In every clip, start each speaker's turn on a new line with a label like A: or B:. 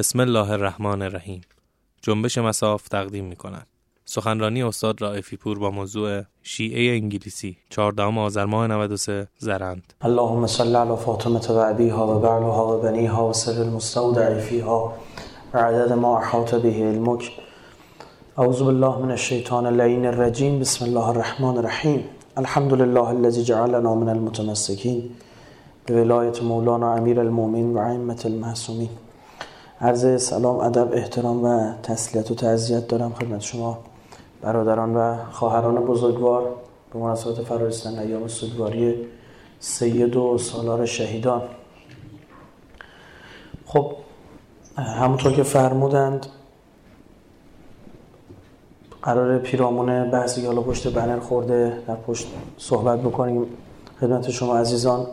A: بسم الله الرحمن الرحیم. جنبش مساف تقدیم می کند. سخنرانی استاد رائفی پور با موضوع شیعه انگلیسی 14 آذر ماه 93 زرند.
B: اللهم صل علی فاطمه و ابیها و بعلها و بنیها و سر المستودع فیها عدد ما احاط به علمک. اعوذ بالله من الشیطان اللعین الرجیم. بسم الله الرحمن الرحیم. الحمد لله الذي جعلنا من المتمسکین. به مولانا امیر المؤمنین و ائمه المعصومین. عرض سلام ادب احترام و تسلیت و تعذیت دارم خدمت شما برادران و خواهران بزرگوار به مناسبت فرارسیدن ایام سوگواری سید و سالار شهیدان. خب همونطور که فرمودند قرار پیرامون بحثی حالا پشت بنر خورده در پشت صحبت بکنیم خدمت شما عزیزان.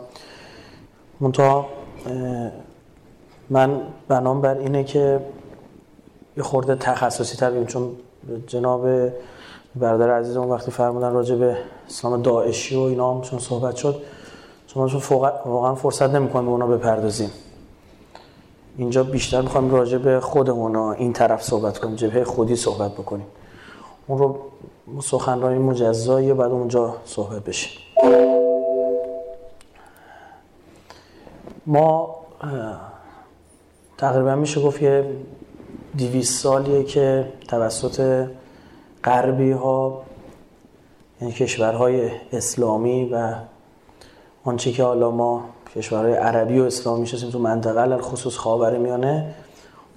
B: منتها من بنام بر اینه که یه خورده تخصصی تر چون جناب برادر عزیزمون وقتی فرمودن راجع به اسلام داعشی و اینا هم چون صحبت شد چون واقعا فرصت نمی‌کنیم به اونا بپردازیم. اینجا بیشتر می‌خوایم راجع به خودمون این طرف صحبت کنیم جبهه خودی صحبت بکنیم. اون رو سخنرانی مجزایی بعد اونجا صحبت بشه. ما تقریبا میشه گفت یه دیویس سالیه که توسط غربی ها یعنی کشورهای اسلامی و آنچه که حالا ما کشورهای عربی و اسلامی شدیم تو منطقه خصوص خاور میانه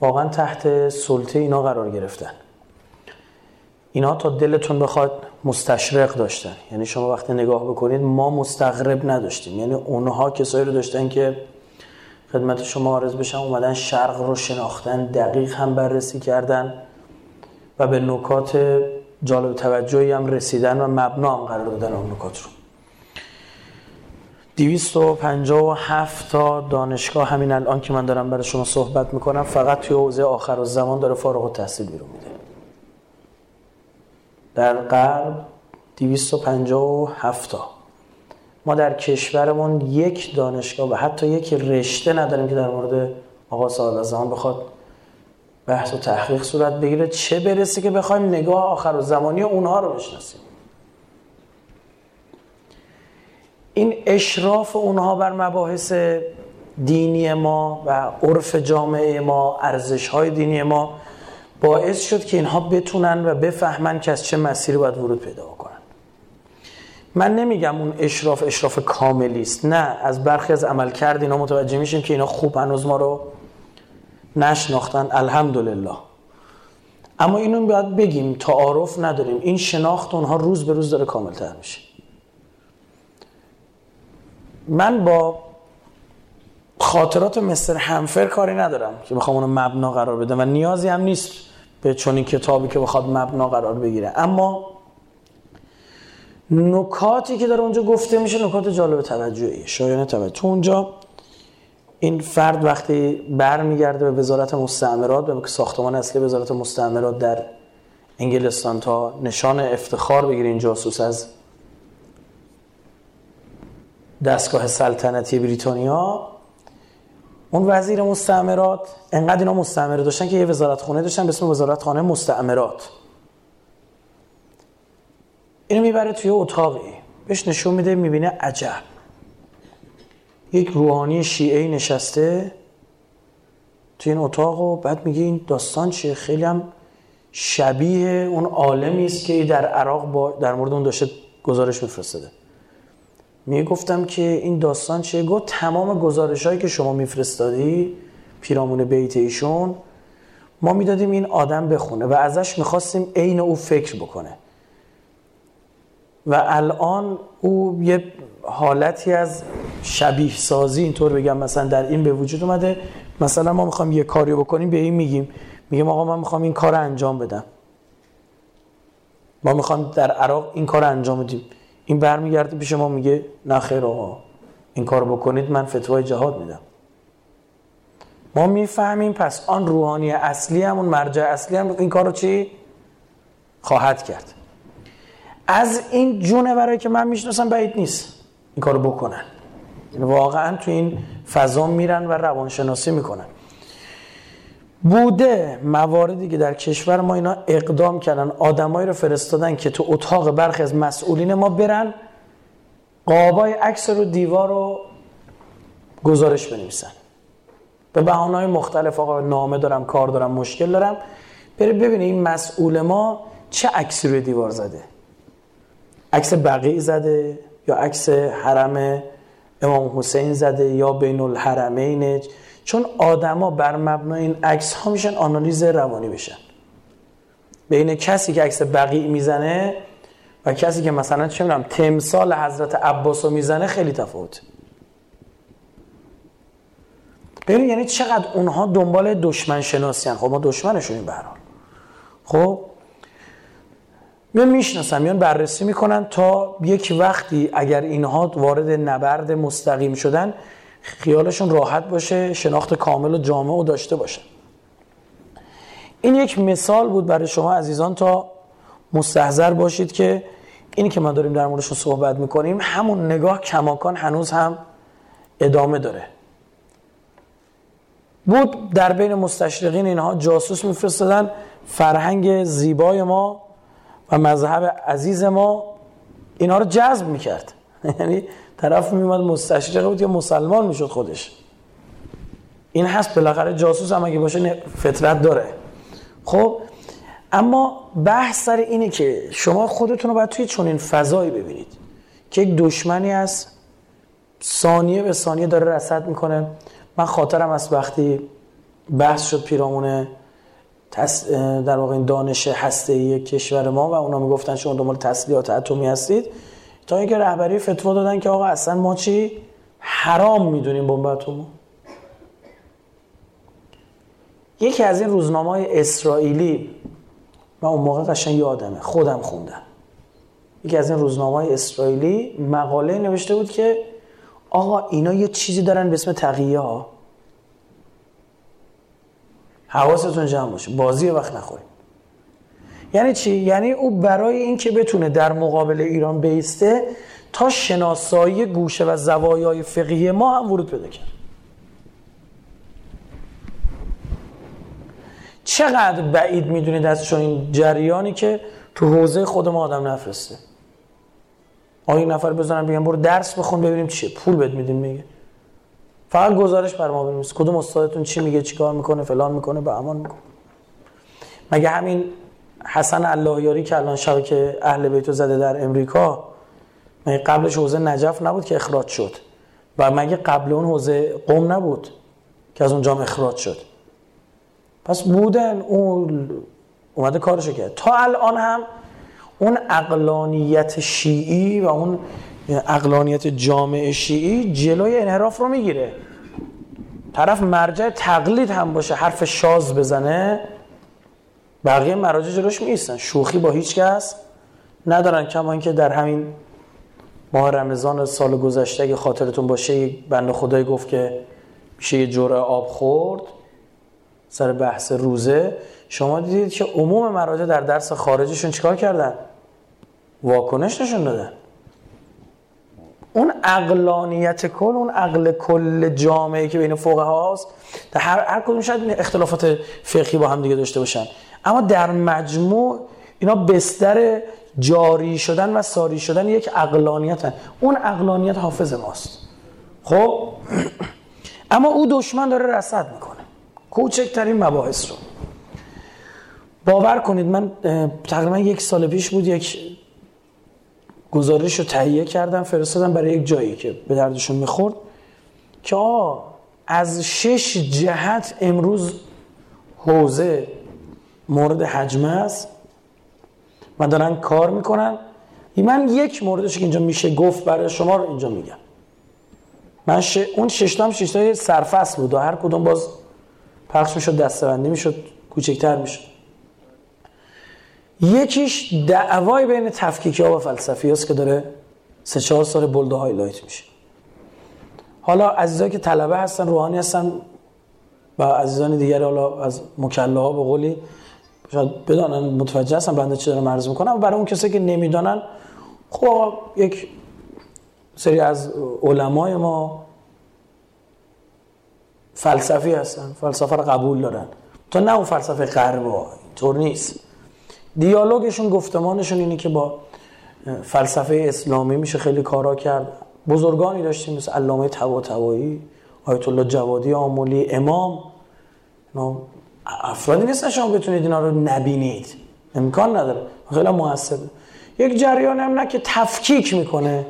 B: واقعا تحت سلطه اینا قرار گرفتن. اینا تا دلتون بخواد مستشرق داشتن. یعنی شما وقتی نگاه بکنید ما مستغرب نداشتیم. یعنی اونها کسایی رو داشتن که خدمت شما عرض بشم اومدن شرق رو شناختن دقیق هم بررسی کردن و به نکات جالب توجهی هم رسیدن و مبنا هم قرار دادن اون نکات رو. 257 تا دانشگاه همین الان که من دارم برای شما صحبت می‌کنم فقط توی حوزه آخر و زمان داره فارغ التحصیل بیرون میده. در غرب 257 تا. ما در کشورمون یک دانشگاه و حتی یک رشته نداریم که در مورد آقا صادق زمان بخواد بحث و تحقیق صورت بگیره. چه برسه که بخوایم نگاه آخر و زمانی اونها رو بشناسیم؟ این اشراف اونها بر مباحث دینی ما و عرف جامعه ما ارزش های دینی ما باعث شد که اینها بتونن و بفهمن که از چه مسیری باید ورود پیدا کنن من نمیگم اون اشراف اشراف کاملی است. نه از برخی از عمل کرد اینا متوجه میشیم که اینا خوب هنوز ما رو نشناختن. الحمدلله. اما اینو باید بگیم تعارف نداریم. این شناخت اونها روز به روز داره کامل تر میشه. من با خاطرات مستر همفر کاری ندارم که بخوام اونو مبنا قرار بدم و نیازی هم نیست به چنین کتابی که بخواد مبنا قرار بگیره. اما نکاتی که در اونجا گفته میشه نکات جالب توجهی شایانه توجه تو اونجا این فرد وقتی برمیگرده به وزارت مستعمرات به ساختمان اصلی وزارت مستعمرات در انگلستان تا نشان افتخار بگیره این جاسوس از دستگاه سلطنتی بریتانیا اون وزیر مستعمرات انقدر اینا مستعمره داشتن که یه وزارت خونه داشتن به اسم وزارت خانه مستعمرات. اینو می‌بره توی اتاقی بهش نشون میده می‌بینه عجب. یک روحانی شیعه نشسته توی این اتاق و بعد میگه این داستان چیه؟ خیلی هم شبیه اون عالمی است که در عراق با در مورد اون داشته گزارش میفرستاده. میگه گفتم که این داستان چیه؟ گفت تمام گزارش هایی که شما میفرستادی پیرامون بیت ایشون ما می‌دادیم این آدم بخونه و ازش می‌خواستیم عین او فکر بکنه. و الان او یه حالتی از شبیه سازی اینطور بگم مثلا در این به وجود اومده. مثلا ما می‌خوام یه کاری بکنیم به این میگیم. میگیم آقا من می‌خوام این کار انجام بدم. ما می‌خوام در عراق این کار انجام بدیم. این برمیگرده پیش ما میگه نه خیر آقا این کار بکنید من فتوای جهاد میدم. ما می‌فهمیم پس آن روحانی اصلی هم اون مرجع اصلی هم این کار رو چی؟ خواهد کرد. از این جونه برای که من می‌شناسم بعید نیست این کارو بکنن. یعنی واقعا تو این فضا میرن و روانشناسی می‌کنن. بوده مواردی که در کشور ما اینا اقدام کردن آدمایی رو فرستادن که تو اتاق برخی از مسئولین ما برن قابای عکس رو دیوار رو گزارش بنویسن. به بهانه های مختلف آقا نامه دارم کار دارم مشکل دارم. بری ببینید این مسئول ما چه عکسی روی دیوار زده؟ عکس بقیع زده یا عکس حرم امام حسین زده یا بین الحرمین. چون آدما بر مبنای این عکس ها میشن آنالیز روانی بشن. بین کسی که عکس بقیع می‌زنه و کسی که مثلا چه می‌دونم تمثال حضرت عباس رو می‌زنه خیلی تفاوت. ببین یعنی چقدر اونها دنبال دشمن شناسی خب ما دشمنشونیم به خب میان می‌شناسن میان بررسی می‌کنن تا یک وقتی اگر اینها وارد نبرد مستقیم شدن خیالشون راحت باشه شناخت کامل و جامع و داشته باشه این یک مثال بود برای شما عزیزان تا مستحضر باشید که اینی که ما داریم در موردش صحبت می‌کنیم همون نگاه کماکان هنوز هم ادامه داره. بود در بین مستشرقین اینها جاسوس میفرستادن فرهنگ زیبای ما و مذهب عزیز ما اینها رو جذب می‌کرد. یعنی طرف میومد مستشرق بود یا مسلمان می‌شد خودش. این هست بالاخره جاسوس هم اگه باشه فطرت داره. خب اما بحث سر اینه که شما خودتون رو باید توی چنین فضایی ببینید که یک دشمنی از ثانیه به ثانیه داره رسد می‌کنه. من خاطرم از وقتی بحث شد پیرامون در واقع این دانش هسته کشور ما و اونا می‌گفتن شما دنبال تسلیحات اتمی هستید. تا اینکه رهبری فتوا دادن که آقا اصلا ما چی حرام می‌دونیم بمب اتم یکی از این روزنامه های اسرائیلی و اون موقع قشنگ یادمه خودم خوندم. یکی از این روزنامه های اسرائیلی مقاله نوشته بود که آقا اینا یه چیزی دارن به اسم تقیه ها حواستون جمع باشه. بازی وقت نخورید. یعنی چی؟ یعنی او برای اینکه بتونه در مقابل ایران بیسته تا شناسایی گوشه و زوایای فقهی ما هم ورود پیدا کرد. چقدر بعید می‌دونید از چون این جریانی که تو حوزه خود ما آدم نفرسته. آیا نفر بزنن بگم برو درس بخون ببینیم چیه؟ پول بد میدیم میگه. فقط گزارش بر ما بنویس. کدوم استادتون چی میگه چیکار می‌کنه فلان می‌کنه به امان می‌کنه مگه همین حسن اللهیاری که الان شبکه اهل بیتو زده در امریکا مگه قبلش حوزه نجف نبود که اخراج شد؟ و مگه قبل اون حوزه قوم نبود که از اونجا اخراج شد؟ پس بودن اون اومده کارشو کرد. تا الان هم اون اقلانیت شیعی و اون اقلانیت جامعه شیعی جلوی انحراف رو می‌گیره. طرف مرجع تقلید هم باشه حرف شاز بزنه بقیه مراجع جلوش میستن شوخی با هیچ کس ندارن کما اینکه در همین ماه رمضان سال گذشته اگه خاطرتون باشه یک بند خدای گفت که میشه یه جرعه آب خورد سر بحث روزه. شما دیدید که عموم مراجع در درس خارجشون چیکار کردن؟ واکنش نشون دادن. اون اقلانیت کل اون عقل کل جامعه که بین فقها هاست در هر, هر کدوم شاید اختلافات فقهی با هم دیگه داشته باشن. اما در مجموع اینا بستر جاری شدن و ساری شدن یک اقلانیت هن. اون اقلانیت حافظ ماست. خب؟ اما او دشمن داره رسد می‌کنه. کوچکترین مباحث رو. باور کنید من تقریبا یک سال پیش بود یک گزارش رو تهیه کردم فرستادم برای یک جایی که به دردشون می‌خورد که آه از شش جهت امروز حوزه مورد حجمه است و دارن کار می‌کنن. من یک موردش که اینجا میشه گفت برای شما رو اینجا میگم. من ش... اون ششتام ششتای سرفصل بود و هر کدوم باز پخش می‌شد دستبندی می‌شد کوچکتر می‌شد. یکیش دعوای بین تفکیکی ها و فلسفی هست که داره سه چهار سال بلده هایلایت میشه. حالا عزیزایی که طلبه هستن روحانی هستن و عزیزان دیگر حالا از مکله ها به قولی شاید بدانن متوجه هستن بنده چی دارم عرض می‌کنم. برای اون کسی که نمی‌دانن خب یک سری از علمای ما فلسفی هستن فلسفه رو قبول دارن. تا نه اون فلسفه غرب طور نیست. دیالوگشون گفتمانشون اینه که با فلسفه اسلامی میشه خیلی کارا کرد. بزرگانی داشتیم مثل علامه طباطبایی آیت الله جوادی آمولی امام. افرادی نیستن شما بتونید اینا رو نبینید. امکان نداره. خیلی موثر یک جریان هم نه که تفکیک می‌کنه.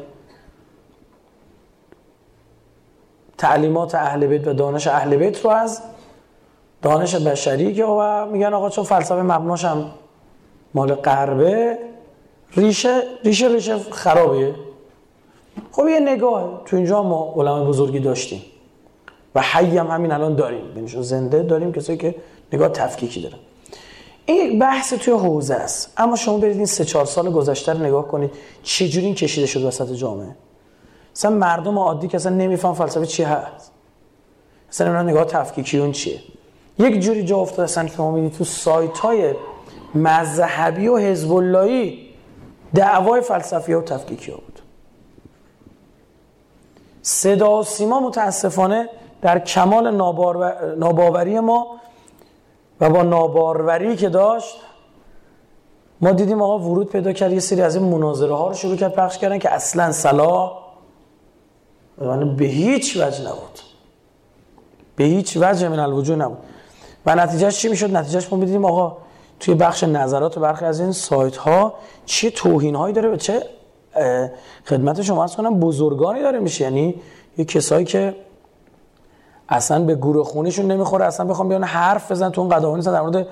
B: تعلیمات اهل بیت و دانش اهل بیت رو از دانش بشری که و میگن آقا چون فلسفه مبناش هم مال غربه ریشه ریشه ریشه خرابیه. خب یه نگاه تو اینجا ما علمای بزرگی داشتیم و حی هم همین الان داریم. بینشون زنده داریم کسایی که نگاه تفکیکی دارن. این یک بحث توی حوزه است. اما شما برید این سه چهار سال گذشته رو نگاه کنید چجوری این کشیده شد وسط جامعه؟ مثلا مردم عادی که اصلا نمیفهم فلسفه چی هست. مثلا اینا نگاه تفکیکی اون چیه؟ یک جوری جا افتاده اصلا که ما تو سایت های مذهبی و حزب اللهی دعوای فلسفی و تفکیکی ها بود. صدا و سیما متاسفانه در کمال ناباوری ما و با ناباروری که داشت ما دیدیم آقا ورود پیدا کرد یه سری از این مناظره ها رو شروع کرد پخش کردن که اصلا صلاح به هیچ وجه نبود. به هیچ وجه من الوجود نبود. و نتیجهش چی می‌شد؟ نتیجهش ما دیدیم آقا توی بخش نظرات برخی از این سایت ها چه توهین هایی داره و چه خدمت شما از کنم بزرگانی داره میشه. یعنی یه کسایی که اصلا به گروه خونیشون نمی‌خوره اصلا بخوام بیان حرف بزن تو اون قدامون نیستن. در مورد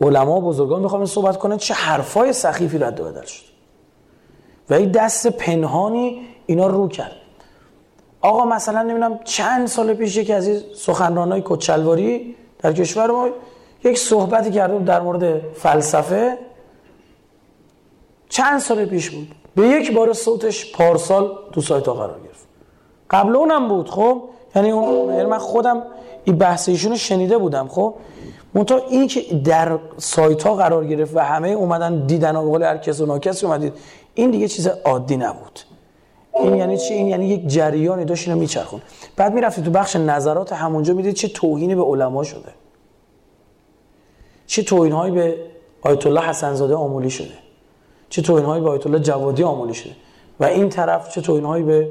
B: علما و بزرگان می‌خوام صحبت کنه چه حرفای سخیفی رد و بدل شد. و یک دست پنهانی اینا رو کرد. آقا مثلا نمی‌دونم چند سال پیش یکی از این سخنرانای کچلواری در کشور ما یک صحبتی کرده در مورد فلسفه. چند سال پیش بود. به یک بار صوتش پارسال تو سایت ها قرار گرفت. قبل اونم بود خب؟ یعنی اون یعنی من خودم این بحث ایشونو شنیده بودم خب؟ منتها این که در سایت ها قرار گرفت و همه اومدن دیدن و قول هر کس و ناکسی اومدید این دیگه چیز عادی نبود. این یعنی چی؟ این یعنی یک جریانی داشت اینو میچرخون. بعد می‌رفتی تو بخش نظرات همونجا می‌دید چه توهینی به علما شده. چه توهین هایی به آیت الله حسن زاده آمولی شده؟ چه توهین هایی به آیت الله جوادی آمولی شده؟ و این طرف چه توهین هایی به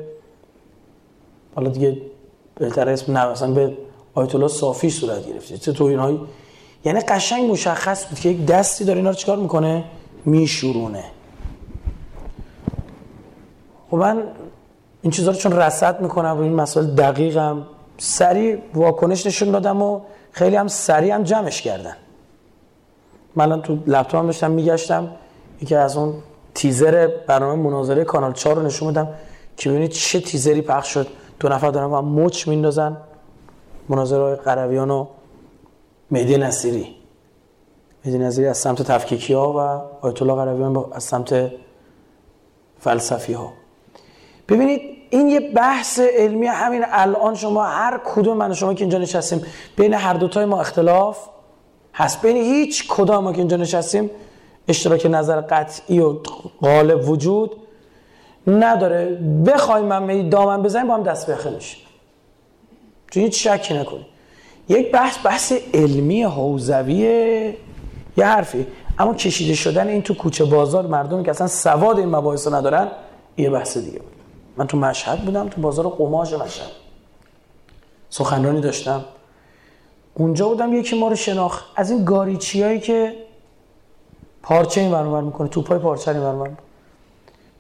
B: حالا دیگه بهتر اسم مثلا به آیت الله صافی صورت گرفته. چه توهین هایی یعنی قشنگ مشخص بود که یک دستی داره اینا رو چیکار می‌کنه؟ میشورونه. خب من این چیزها رو چون رصد می‌کنم و این مسائل دقیقم سریع واکنش نشون دادم و خیلی هم سریع هم جمعش کردن. من تو لپتاپم داشتم میگشتم. یکی از اون تیزر برنامه مناظره کانال 4 رو نشون بدم که ببینید چه تیزری پخش شد. دو نفر دارن با مچ میندازن. مناظره های قرویان و مهدی نصیری. مهدی نصیری از سمت تفکیکی ها و آیت الله قرویان از سمت فلسفی ها ببینید این یه بحث علمی همین الان شما هر کدوم من شما که اینجا نشستیم بین هر دوتای ما اختلاف. هست. بین هیچ کدام ما که اینجا نشستیم اشتراک نظر قطعی و غالب وجود نداره. بخوایم من دامن بزنیم با هم دست بخه میشه چون هیچ شکی نکنیم. یک بحث بحث علمی حوزویه یه حرفی. اما کشیده شدن این تو کوچه بازار مردمی که اصلا سواد این مباحث ندارن یه بحث دیگه بود. من تو مشهد بودم تو بازار قماش مشهد. سخنرانی داشتم. اونجا بودم یکی ما رو شناخت. از این گاریچی هایی که پارچه این برنامه می‌کنه توپای پارچه این برنامه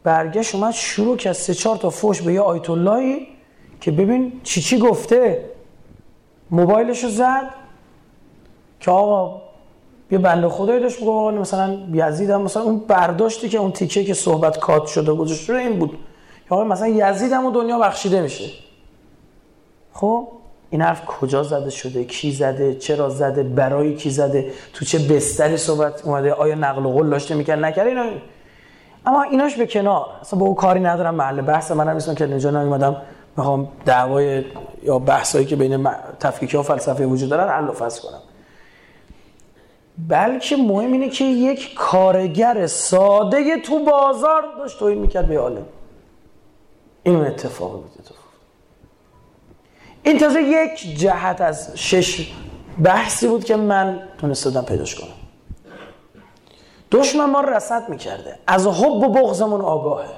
B: برگشت اومد شروع که سه چهار تا فوش به یه آیت اللهی که ببین چی چی گفته. موبایلشو زد که آقا یه بنده خدایی داشت میگه مثلا یزید هم مثلا اون برداشتی که اون تیکه که صحبت کات شده گذاشته این بود. که آقا مثلا یزید هم دنیا بخشیده میشه. خب؟ این حرف کجا زده شده؟ کی زده؟ چرا زده؟ برای کی زده؟ تو چه بستری صحبت اومده؟ آیا نقل و قول داشته می‌کرد؟ نکرد. اینا اما ایناش به کنار. اصلا با اون کاری ندارم. محل بحث منم نیستم که نجا اومدم می‌خوام دعوای یا بحثایی که بین تفکیکی ها فلسفه وجود دارن حل و کنم. بلکه مهم اینه که یک کارگر ساده تو بازار داشت توهین می‌کرد به عالم. این اون اتفاقی بود اتفاق این تازه یک جهت از شش بحثی بود که من تونستم پیداش کنم. دشمن ما رسد می‌کرده. از حب و بغضمون آگاهه.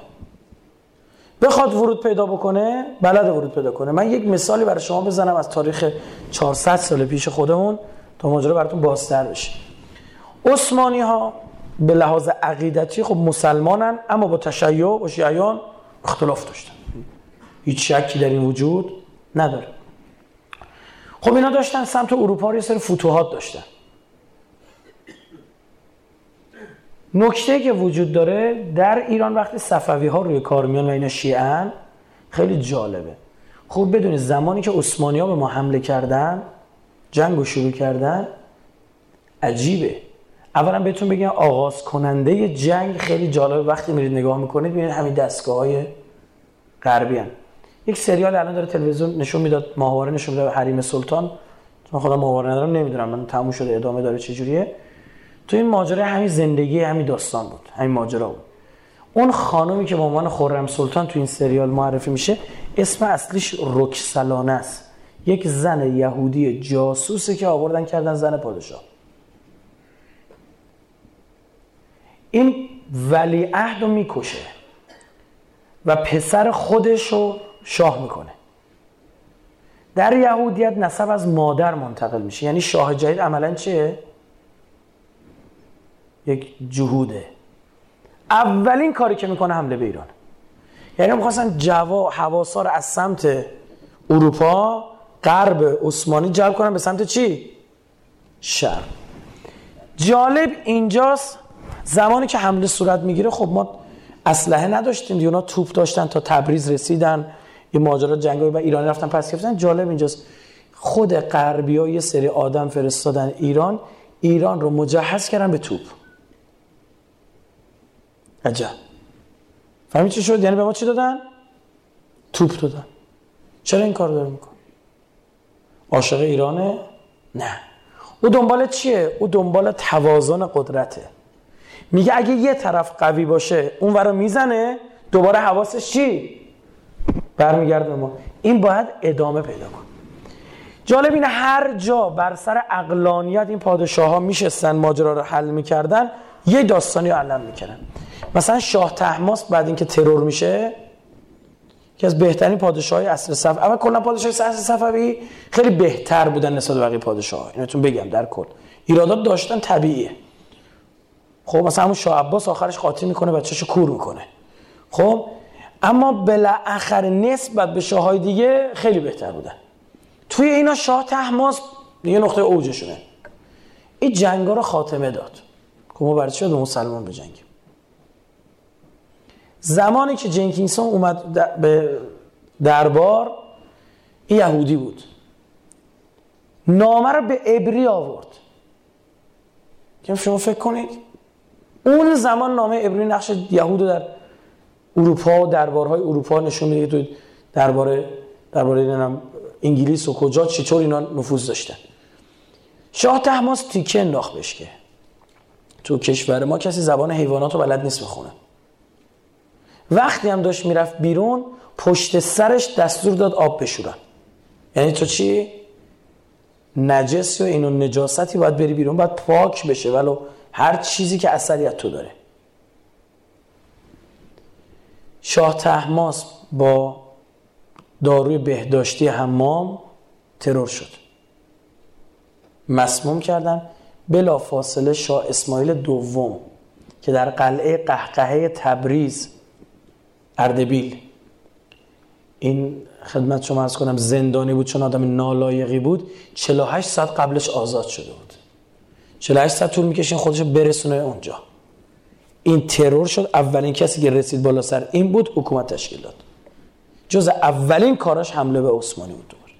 B: بخواد ورود پیدا بکنه بلد ورود پیدا کنه. من یک مثالی برای شما بزنم از تاریخ 400 سال پیش خودمون تا ماجرا براتون بازتر بشه. عثمانی ها به لحاظ عقیدتی خب مسلمانن اما با تشیع و شیعیان اختلاف داشتن. هیچ شکی در این وجود نداره. خب اینا داشتن سمت اروپا رو یه سری فتوحات داشتن. نکته که وجود داره در ایران وقتی صفوی ها روی کار میان و اینا شیعن خیلی جالبه. خب بدونید زمانی که عثمانی ها به ما حمله کردن جنگ رو شروع کردن عجیبه. اولا بهتون بگم آغاز کننده جنگ خیلی جالبه. وقتی میرید نگاه می‌کنید ببینید همین دستگاه های غربی هن. یک سریال الان داره تلویزیون نشون می‌داد ماهواره نشون می‌داد حریم سلطان. چون خودم ماهواره ندارم نمی‌دونم من تموم شده ادامه داره چجوریه تو این ماجرا همین زندگی همین داستان بود همین ماجرا بود. اون خانومی که به عنوان خرم سلطان تو این سریال معرفی میشه اسم اصلیش رکسلانه است. یک زن یهودی جاسوسه که آوردن کردن زن پادشاه. این ولی عهد رو می‌کشه و پسر خودش رو شاه می‌کنه. در یهودیت نسب از مادر منتقل میشه. یعنی شاه جدید عملا چیه؟ یک جهوده. اولین کاری که می‌کنه حمله به ایران. یعنی می‌خواستن جوا حواسا رو از سمت اروپا غرب عثمانی جلب کنن به سمت چی؟ شرق. جالب اینجاست زمانی که حمله صورت می‌گیره خب ما اسلحه نداشتیم دیونا توپ داشتن تا تبریز رسیدن. یه ماجرا جنگی و ایرانی رفتن پس گرفتن. جالب اینجاست. خود غربی یه سری آدم فرستادن ایران ایران رو مجهز کردن به توپ. عجب. فهمید چی شد؟ یعنی به ما چی دادن؟ توپ دادن. چرا این کار داره میکن عاشق ایرانه؟ نه. او دنبال چیه؟ او دنبال توازن قدرته. میگه اگه یه طرف قوی باشه اون ورا می‌زنه دوباره حواسش چی؟ برمیگرده ما. این باید ادامه پیدا کن جالب اینه هر جا بر سر اقلانیت این پادشاه ها میشستن ماجرا رو حل می‌کردن یه داستانی رو علم می‌کردن. مثلا شاه تحماس بعد اینکه ترور میشه که از بهترین پادشاه های اصل صف اما کلا پادشاه اصل صفوی خیلی بهتر بودن نسبت به بقیه پادشاه اینتون بگم در کل. ایرادات داشتن طبیعیه. خب مثلا همون شاه عباس آخرش قاطی می‌کنه بچه‌شو کور می‌کنه. خب اما بالاخره نسبت به شاههای دیگه خیلی بهتر بودن. توی اینا شاه تحماس یه نقطه اوجشونه. این جنگا رو خاتمه داد. که ما برای چه به بجنگیم؟ زمانی که جنکینسون اومد به دربار این یهودی بود. نامه رو به ابری آورد. که شما فکر کنید؟ اون زمان نامه ابری نقش یهود در اروپا دربارهای اروپا نشون میده تو درباره درباره انگلیس و کجا چطور اینا نفوذ داشتن. شاه تحماس تیکه انداخت بهش که؟ تو کشور ما کسی زبان حیوانات رو بلد نیست بخونه. وقتی هم داشت می‌رفت بیرون پشت سرش دستور داد آب بشورن. یعنی تو چی؟ نجس یا اینو نجاستی باید بری بیرون باید پاک بشه ولو هر چیزی که اثریت تو داره. شاه تحماس با داروی بهداشتی حمام ترور شد. مسموم کردن. بلا فاصله شاه اسماعیل دوم که در قلعه قهقهه تبریز اردبیل. این خدمت شما از کنم زندانی بود چون آدم نالایقی بود. 48 ساعت قبلش آزاد شده بود. 48 ساعت طول می‌کشین خودش برسونه اونجا. این ترور شد اولین کسی که رسید بالا سر این بود حکومت تشکیل داد. جز اولین کاراش حمله به عثمانی بود دوباره.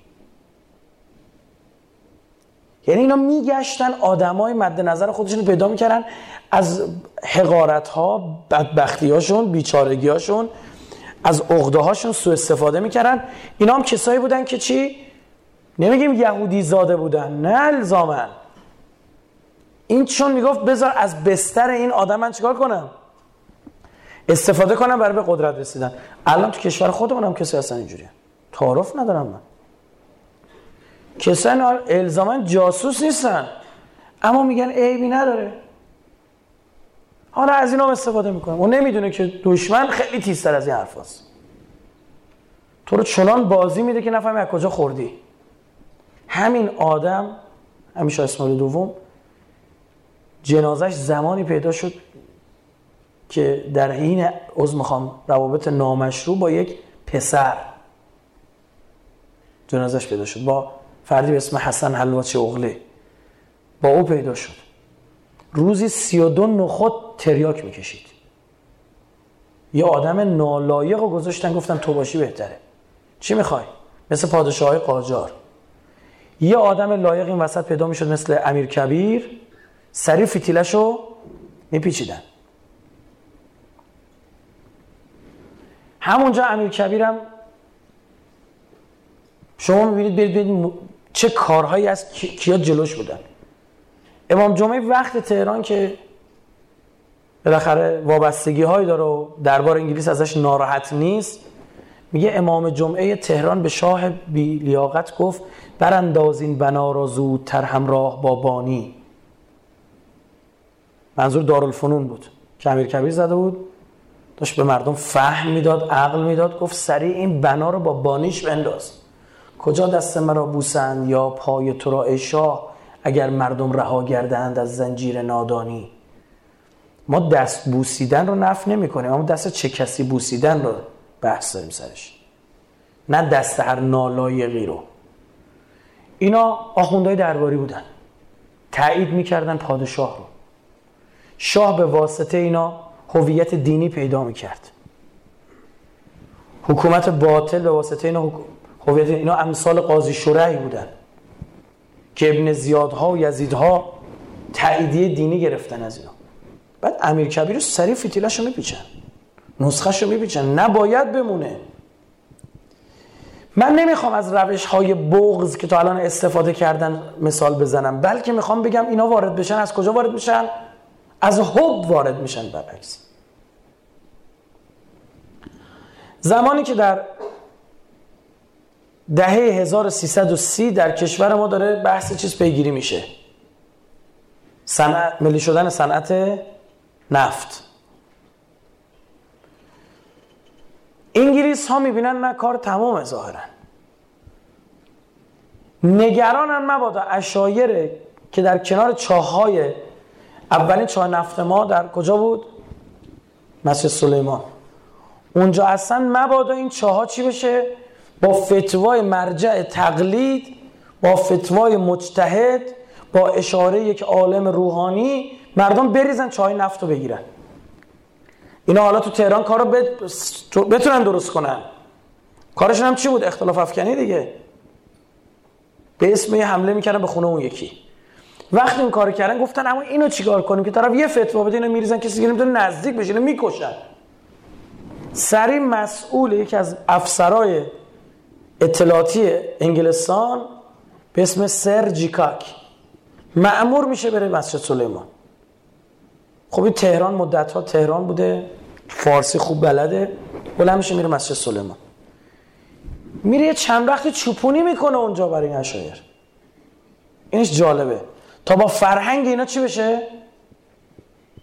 B: یعنی اینا میگشتن آدمای مد نظر خودشون پیدا می‌کردن. از حقارت ها بدبختی هاشون بیچارگی هاشون از عقده هاشون سوء استفاده می‌کردن. اینا هم کسایی بودن که چی؟ نمیگیم یهودی زاده بودن نه الزامن این چون می‌گفت بذار از بستر این آدم من چیکار کنم؟ استفاده کنم برای به قدرت رسیدن. الان تو کشور خودمون هم کسی هستن اینجوری تعارف ندارم من. کسان الزاما جاسوس نیستن. اما میگن عیبی نداره. حالا از اینا استفاده می‌کنم. اون نمی‌دونه که دشمن خیلی تیزتر از این حرف هست. تو رو چنان بازی میده که نفهمی از کجا خوردی. همین آدم همیشه اسمال دوم جنازش زمانی پیدا شد که در حین از می‌خوام روابط نامشروع با یک پسر جنازش پیدا شد با فردی به اسم حسن حلواچی اغلی با او پیدا شد. روزی سی و دو نخود تریاک می‌کشید. یه آدم نالایق رو گذاشتن گفتن تو باشی بهتره. چی می‌خوای؟ مثل پادشاه های قاجار. یه آدم لایق این وسط پیدا می‌شد مثل امیر کبیر. سریع رو میپیچیدن. همونجا امیر کبیرم شما می‌بینید برید ببینید چه کارهایی از کیا جلوش بودن. امام جمعه وقت تهران که بالاخره وابستگی هایی داره و دربار انگلیس ازش ناراحت نیست میگه امام جمعه تهران به شاه بی لیاقت گفت براندازین بنا را زودتر همراه با بانی. منظور دارالفنون بود. که امیر کبیر زده بود داشت به مردم فهم می‌داد عقل می‌داد گفت سریع این بنا رو با بانیش بنداز. کجا دست مرا بوسند یا پای تو را ای شاه اگر مردم رها گردند از زنجیر نادانی؟ ما دست بوسیدن رو نف نمی کنیم اما دست چه کسی بوسیدن رو بحث داریم سرش؟ نه دست هر نالایقی رو. اینا آخوندهای درباری بودن. تایید می‌کردن پادشاه رو. شاه به واسطه اینا هویت دینی پیدا می‌کرد. حکومت باطل به واسطه اینا هویت اینا امثال قاضی شرعی بودن که ابن زیادها و یزیدها تاییدیه دینی گرفتن از اینا. بعد امیر کبیر سریع فتیلش رو میپیچن. نسخه رو میپیچن. نباید بمونه. من نمی‌خوام از روش های بغز که تا الان استفاده کردن مثال بزنم بلکه می‌خوام بگم اینا وارد بشن. از کجا وارد میشن از حب وارد میشن برعکس زمانی که در دهه 1330 در کشور ما داره بحث چیز پیگیری میشه. صنعت ملی شدن صنعت نفت. انگلیس ها می‌بینن نه کار تمام ظاهرا. نگرانن مبادا اشایر که در کنار چاهای اولین چاه نفت ما در کجا بود؟ مسجد سلیمان. اونجا اصلا مبادا این چاه چی بشه؟ با فتوای مرجع تقلید با فتوای مجتهد با اشاره یک عالم روحانی مردم بریزن چای نفت رو بگیرن. اینا حالا تو تهران کارو بتونن درست کنن. کارشون هم چی بود؟ اختلاف افکنی دیگه. به اسم یه حمله می‌کردن به خونه اون یکی. وقتی این کار کردن گفتن اما اینو چیکار کنیم که طرف یه فتوا بده اینو میریزن کسی دیگه نمی‌تونه نزدیک بشه اینو می‌کشن. سری مسئول یکی از افسرای اطلاعاتی انگلستان به اسم سر جیکاک معمور میشه بره مسجد سلیمان. خب این تهران مدت ها تهران بوده فارسی خوب بلده بلند میشه میره مسجد سلیمان. میره یه چند وقت چوپونی می‌کنه اونجا برای این اشایر اینش جالبه. تا با فرهنگ اینا چی بشه؟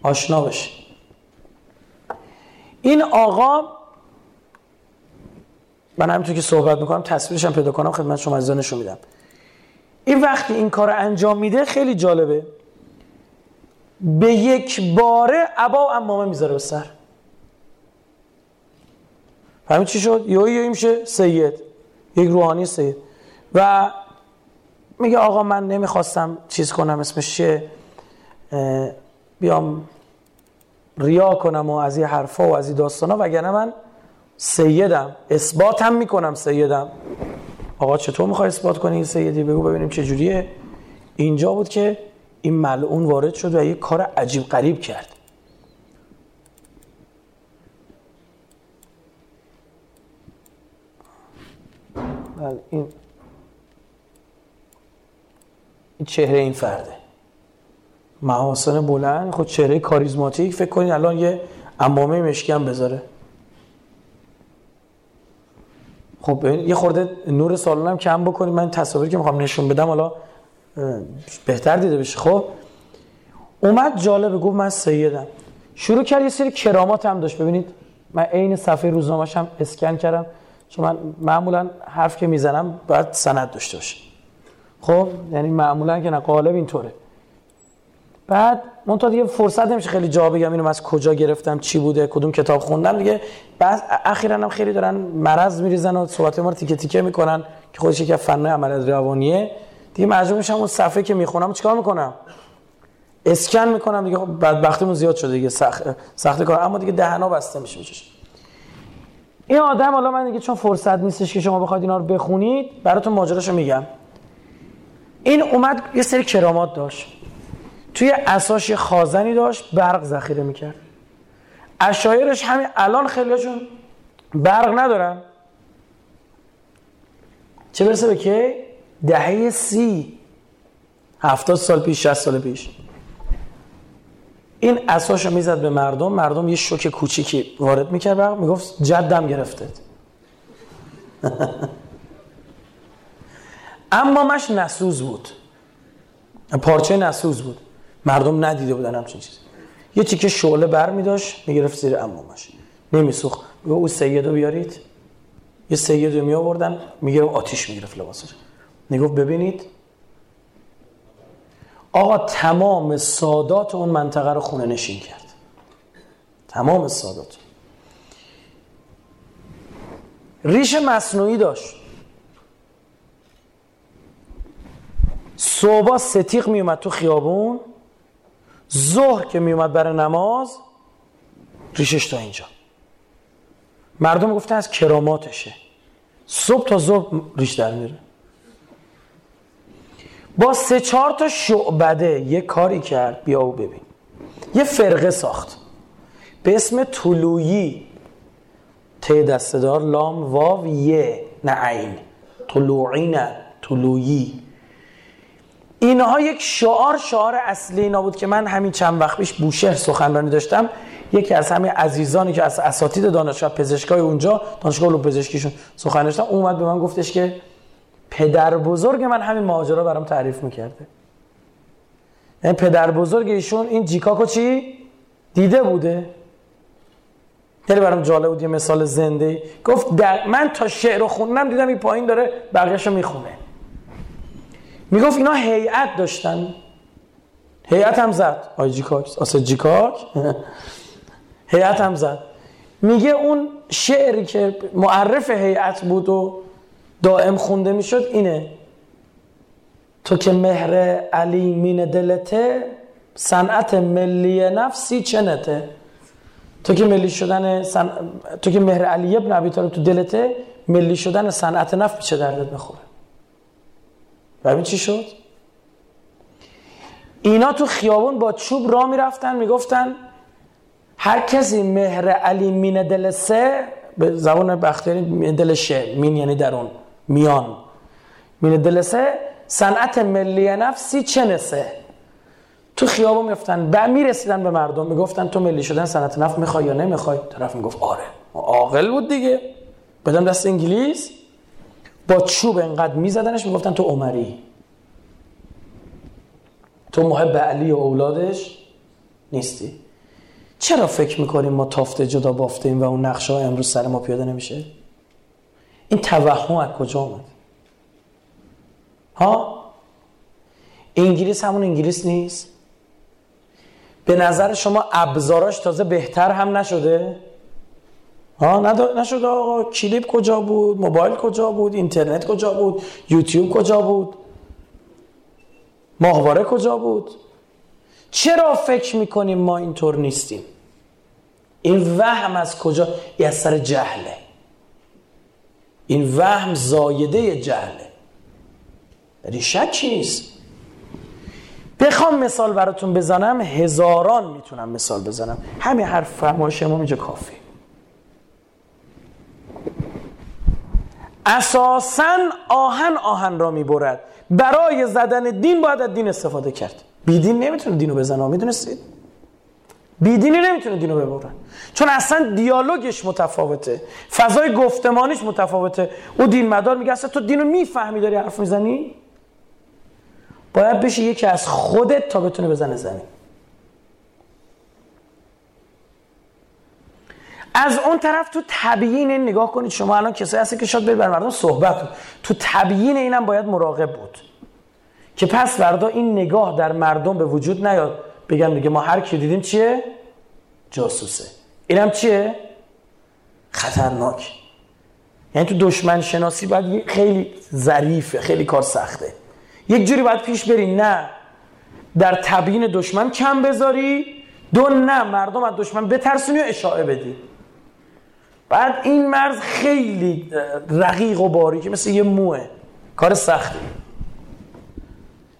B: آشنا بشه. این آقا من همینطور که صحبت می‌کنم تصویرش هم پیدا کنم خدمت شما از نشون میدم. این وقتی این کار انجام میده خیلی جالبه. به یک باره عبا و امامه می‌ذاره به سر. فهمید چی شد؟ یه یه میشه سید. یک روحانی سید. و میگه آقا من نمی‌خواستم چیز کنم اسمش چیه؟ بیام ریا کنم و از این حرفا و از این داستانا وگرنه من سیدم اثباتم می‌کنم سیدم. آقا چطور می‌خوای اثبات کنی این سیدی؟ بگو ببینیم چه جوریه. اینجا بود که این ملعون وارد شد و یه کار عجیب قریب کرد. بله این این چهره این فرده. محاسن بلند خود چهره کاریزماتیک فکر کنید الان یه امامه مشکی هم بذاره. خب یه خورده نور سالونم کم بکنید من تصاویری که می‌خوام نشون بدم حالا بهتر دیده بشه. خب اومد جالبه گفت من سیدم. شروع کرد یه سری کرامات هم داشت. ببینید من عین صفحه روزنامه‌ش هم اسکن کردم. چون من معمولا حرف که می‌زنم باید سند داشته باشه. خب یعنی معمولا که نه قالب اینطوره. بعد منتها دیگه فرصت نمیشه خیلی جا بگم اینو از کجا گرفتم چی بوده کدوم کتاب خوندم دیگه. بعد اخیرا هم خیلی دارن مرض میریزن و صحبت ما رو تیکه تیکه می‌کنن که خودش یک فن عمل روانیه. دیگه مجبور میشم اون صفحه که می‌خونم چیکار می‌کنم؟ اسکن می‌کنم دیگه. خب بدبختیمون زیاد شده دیگه سخت سخت کار. اما دیگه دهنا بسته میشه میشه این آدم حالا من دیگه چون فرصت نیستش که شما بخواید اینا رو بخونید براتون ماجراشو میگم. این اومد یه سری کرامات داشت. توی اساش خازنی داشت برق ذخیره می‌کرد. اشایرش همین الان خیلیشون برق ندارن. چه برسه به که دهه سی. هفتاد سال پیش شست سال پیش. این اساشو می‌زد به مردم. مردم یه شوک کوچیکی وارد می‌کرد برق می‌گفت جدم گرفته اما مش نسوز بود. پارچه نسوز بود. مردم ندیده بودن همچین چیزی. یه تیکه شعله بر می داشت می‌گرفت زیر امامش نمیسوخت او سیدو بیارید. یه سیدو می آوردن. می‌گرفت آتیش می‌گرفت لباسش. می‌گفت ببینید. آقا تمام سادات اون منطقه رو خونه نشین کرد. تمام سادات. ریش مصنوعی داشت. صبح ستیق میومد تو خیابون ظهر که میومد برای نماز ریشش تا اینجا. مردم گفتن از کراماتشه. صبح تا ظهر ریش در میره. با سه چهار تا شعبده یه کاری کرد بیا او ببین. یه فرقه ساخت. به اسم طلویی ت دستدار لام واو یه. نه عین. طلوعی. نه طلویی اینها یک شعار شعار اصلی اینا بود که من همین چند وقت پیش بوشهر سخنرانی داشتم. یکی از همین عزیزانی که از اساتید دانشگاه پزشکای اونجا دانشگاه علوم پزشکیشون سخن داشتم اومد به من گفتش که پدر بزرگ من همین ماجرا برام تعریف می‌کرده. یعنی پدر بزرگ ایشون این جیکاکو چی؟ دیده بوده. خیلی برام جالب بود یه مثال زنده گفت من تا شعر رو خوندم دیدم این پایین داره بقیه‌شو می‌خونه. می‌گفت اینا هیئت داشتن. هیئت هم زد. آی جیکاک آسه جیکاک هیئت هم زد. میگه اون شعری که معرف هیئت بود و دائم خونده می‌شد اینه. تو که مهر علی مین دلته صنعت ملی نفسی چنته. تو که ملی شدن سن... تو که مهر علی ابن ابی طالب تو دلته ملی شدن صنعت نفت چه دردت بخوره ببین چی شد؟ اینا تو خیابون با چوب را می‌رفتن می‌گفتن هر کسی مهر علی مین دل سه به زبان بختیاری مین دل شه مین یعنی درون میان. مین دل سه صنعت ملی نفسی چنسه تو خیابون میفتن بعد می‌رسیدن به مردم می‌گفتن تو ملی شدن صنعت نفت می‌خوای یا نمی‌خوای؟ طرف می‌گفت آره. عاقل بود دیگه. بدم دست انگلیس. با چوب انقدر میزدنش می‌گفتن تو عمری. تو محب علی و اولادش نیستی. چرا فکر می‌کنیم ما تافته جدا بافته ایم و اون نقشه ها امروز سر ما پیاده نمیشه؟ این توهم از کجا آمد ها؟ انگلیس همون انگلیس نیست. به نظر شما ابزاراش تازه بهتر هم نشده؟ ها نشد آقا. کلیپ کجا بود؟ موبایل کجا بود؟ اینترنت کجا بود؟ یوتیوب کجا بود؟ ماهواره کجا بود؟ چرا فکر می‌کنیم ما اینطور نیستیم؟ این وهم از کجا؟ ای از سر جهله. این وهم زایده جهله. در شکی نیست. بخوام مثال براتون بزنم. هزاران می‌تونم مثال بزنم. همین حرف فرمایش ما اینجا کافی اساسا آهن آهن را می‌برد. برای زدن دین باید از دین استفاده کرد. بی دین نمی‌تونه دینو بزنه می‌دونستید بیدینی نمی‌تونه دینو ببرن چون اصلا دیالوگش متفاوته فضای گفتمانیش متفاوته. او دین مدار میگه اصلا تو دینو می‌فهمی داری حرف می‌زنی؟ باید بشه یکی از خودت تا بتونه بزنه زمین. از اون طرف تو تبیین این نگاه کنید شما الان کسایی هستی که شاید بر مردم صحبت تو تبیین اینم باید مراقب بود. که پس فردا این نگاه در مردم به وجود نیاد. بگم دیگه ما هر کی دیدیم چیه؟ جاسوسه. اینم چیه؟ خطرناک. یعنی تو دشمن شناسی باید خیلی ظریفه خیلی کار سخته. یک جوری باید پیش بری. نه. در تبیین دشمن کم بذاری. دو نه. مردم از دشمن بترسونی و اشاعه بدی. بعد این مرز خیلی رقیق و باریکه مثل یه موه. کار سختی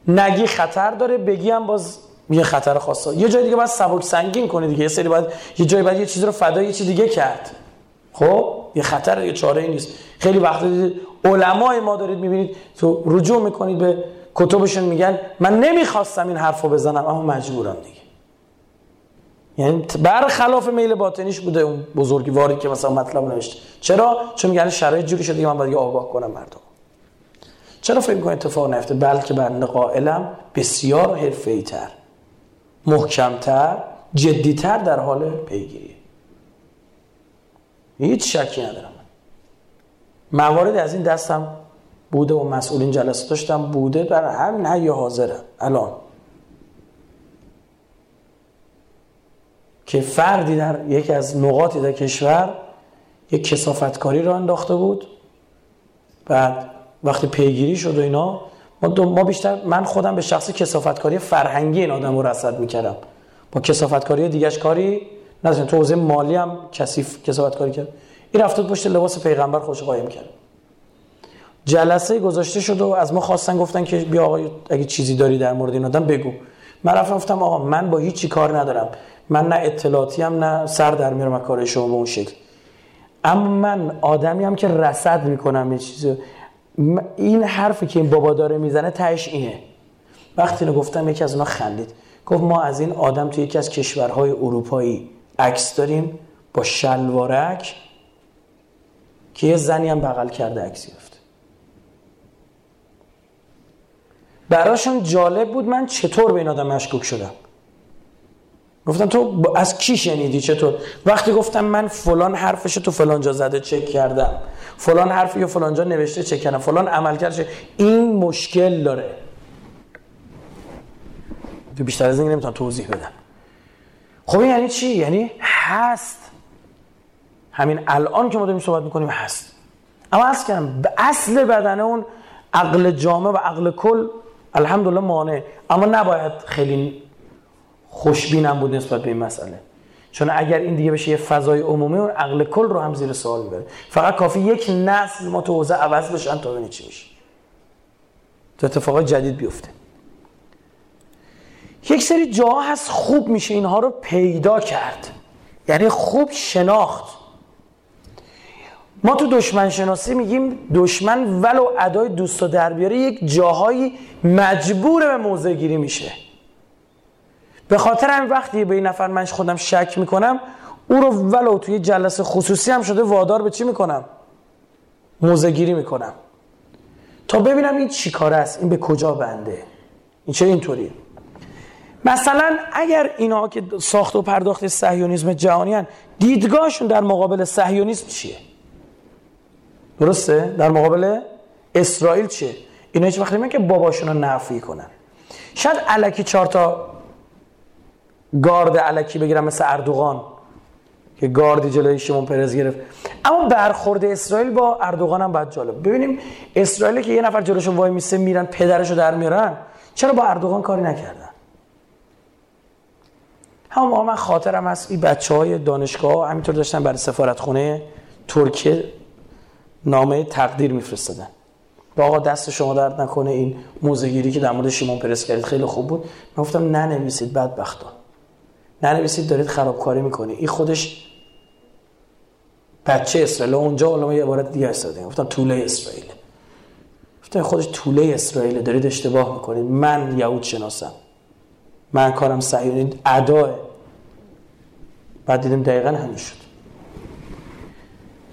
B: نگی خطر داره بگی هم باز یه خطر خاصه. یه جای دیگه باید سبک سنگین کنی دیگه. یه سری باید یه جای باید یه چیزی رو فدای یه چیز دیگه کرد. خب؟ یه خطر یه چاره ای نیست. خیلی وقت علمای ما دارید می‌بینید تو رجوع می‌کنید به کتبشون میگن من نمی‌خواستم این حرفو بزنم اما مجبورم دیگه. یعنی برخلاف میل باطنیش بوده اون بزرگواری که مثلا مطلب نوشته. چرا؟ چون میگن شرایط جوری شده که من باید آگاه کنم مردم. چرا فکر می‌کنید اتفاق نیفته؟ بلکه بنده قائلم بسیار حرفه‌ای تر محکمتر جدیتر در حال پیگیری هیچ شکی ندارم. موارد از این دستم بوده و مسئولین جلسه داشتم بوده در همین حی حاضرم. الان. که فردی در یکی از نقاطی در کشور یک کسافتکاری رو انداخته بود. بعد وقتی پیگیری شد و اینا ما, ما بیشتر من خودم به شخص کسافتکاری فرهنگی این آدم رو رصد می‌کردم. با کسافتکاری دیگهش کاری نداشتم تو حوزه مالی هم کثیف کسافتکاری کرد. این رفت پشت لباس پیغمبر خوش قایم کرد. جلسه گذاشته شد و از ما خواستن گفتن که بیا آقا اگه چیزی داری در مورد این آدم بگو. من رفتم گفتم آقا من با هیچی کار ندارم. من نه اطلاعاتی هم نه سر در میارم کار شما به اون شکل. اما من آدمی هم که رصد می‌کنم یه چیزی این حرفی که این بابا داره می‌زنه تهش اینه. وقتی اینو گفتم یکی از اونا خندید. گفت ما از این آدم توی یکی از کشورهای اروپایی عکس داریم با شلوارک که یه زنی هم بغل کرده عکس گرفته براشون جالب بود من چطور به این آدم مشکوک شدم. گفتم تو از کی شنیدی چطور؟ وقتی گفتم من فلان حرفش تو فلان جا زده چک کردم. فلان حرفی فلان جا نوشته چک کردم. فلان عمل کرده این مشکل داره. تو بیشتر از این نمی‌تونم توضیح بدم. خب یعنی چی؟ یعنی هست. همین الان که ما داریم صحبت می‌کنیم هست. اما از کردم به اصل بدن اون عقل جامع و عقل کل الحمدلله مانع. اما نباید خیلی خوشبینم بود نسبت به این مسئله. چون اگر این دیگه بشه یه فضای عمومی اون عقل کل رو هم زیر سوال می‌بره. فقط کافی یک نسل ما تو حوزه عوض بشن تا ببینید چی میشه. تو اتفاقات جدید بیفته. یک سری جاها هست خوب میشه اینها رو پیدا کرد. یعنی خوب شناخت. ما تو دشمن شناسی میگیم دشمن ولو ادای دوست و دربیاره یک جاهایی مجبور به موضع گیری میشه. به خاطر همین وقتی به این نفر من خودم شک می‌کنم او رو ولو توی جلسه خصوصی هم شده وادار به چی می‌کنم؟ موزه گیری می‌کنم. تا ببینم این چی کار است این به کجا بنده؟ این چه اینطوری مثلا اگر اینا که ساخت و پرداخت صهیونیسم جهانی هن دیدگاهشون در مقابل صهیونیسم چیه؟ درسته؟ در مقابل اسرائیل چیه؟ اینا هیچ وقت که باباشون رو نفی کنن. شاید علکی چهار تا گارد علکی بگیرم مثل اردوغان که گاردی جلوی شیمون پرز گرفت. اما برخورد اسرائیل با اردوغان هم باید جالب. ببینیم اسرائیل که یه نفر جلوشون وای میسه میرن پدرشو در میارن چرا با اردوغان کاری نکردن؟ همون من خاطرم هست این بچه های دانشگاه همینطور داشتن برای سفارتخونه ترکیه نامه تقدیر میفرستادن. با آقا دست شما درد نکنه این موزگیری که در مورد شیمون پرس کردید خیلی خوب بود. من گفتم ننویسید بدبختا. ننویسید دارید خرابکاری می‌کنی. این خودش بچه اسرائیل. اونجا علما یه عبارت دیگه استفاده گفتم طوله اسرائیل. گفتم خودش طوله اسرائیل. دارید اشتباه می‌کنید. من یهود شناسم. من کارم صهیونی اداه. بعد دیدیم دقیقا همین شد.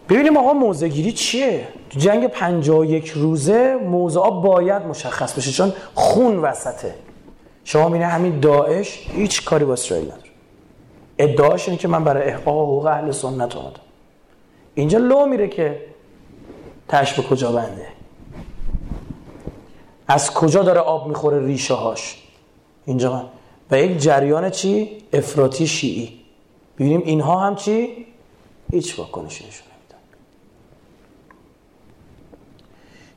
B: ببینیم آقا موزگیری چیه؟ تو جنگ 51 روزه موضوع باید مشخص بشه چون خون وسطه. شما می‌بینید همین داعش هیچ کاری با اسرائیل نداره. ادعاش اینه که من برای احقاق حقوق اهل سنت اومدم اینجا لو میره که تش به کجا بنده از کجا داره آب می‌خوره ریشه هاش اینجا من. و یک جریان چی؟ افراطی شیعی ببینیم اینها هم چی؟ هیچ واکنشی نشون نمیدن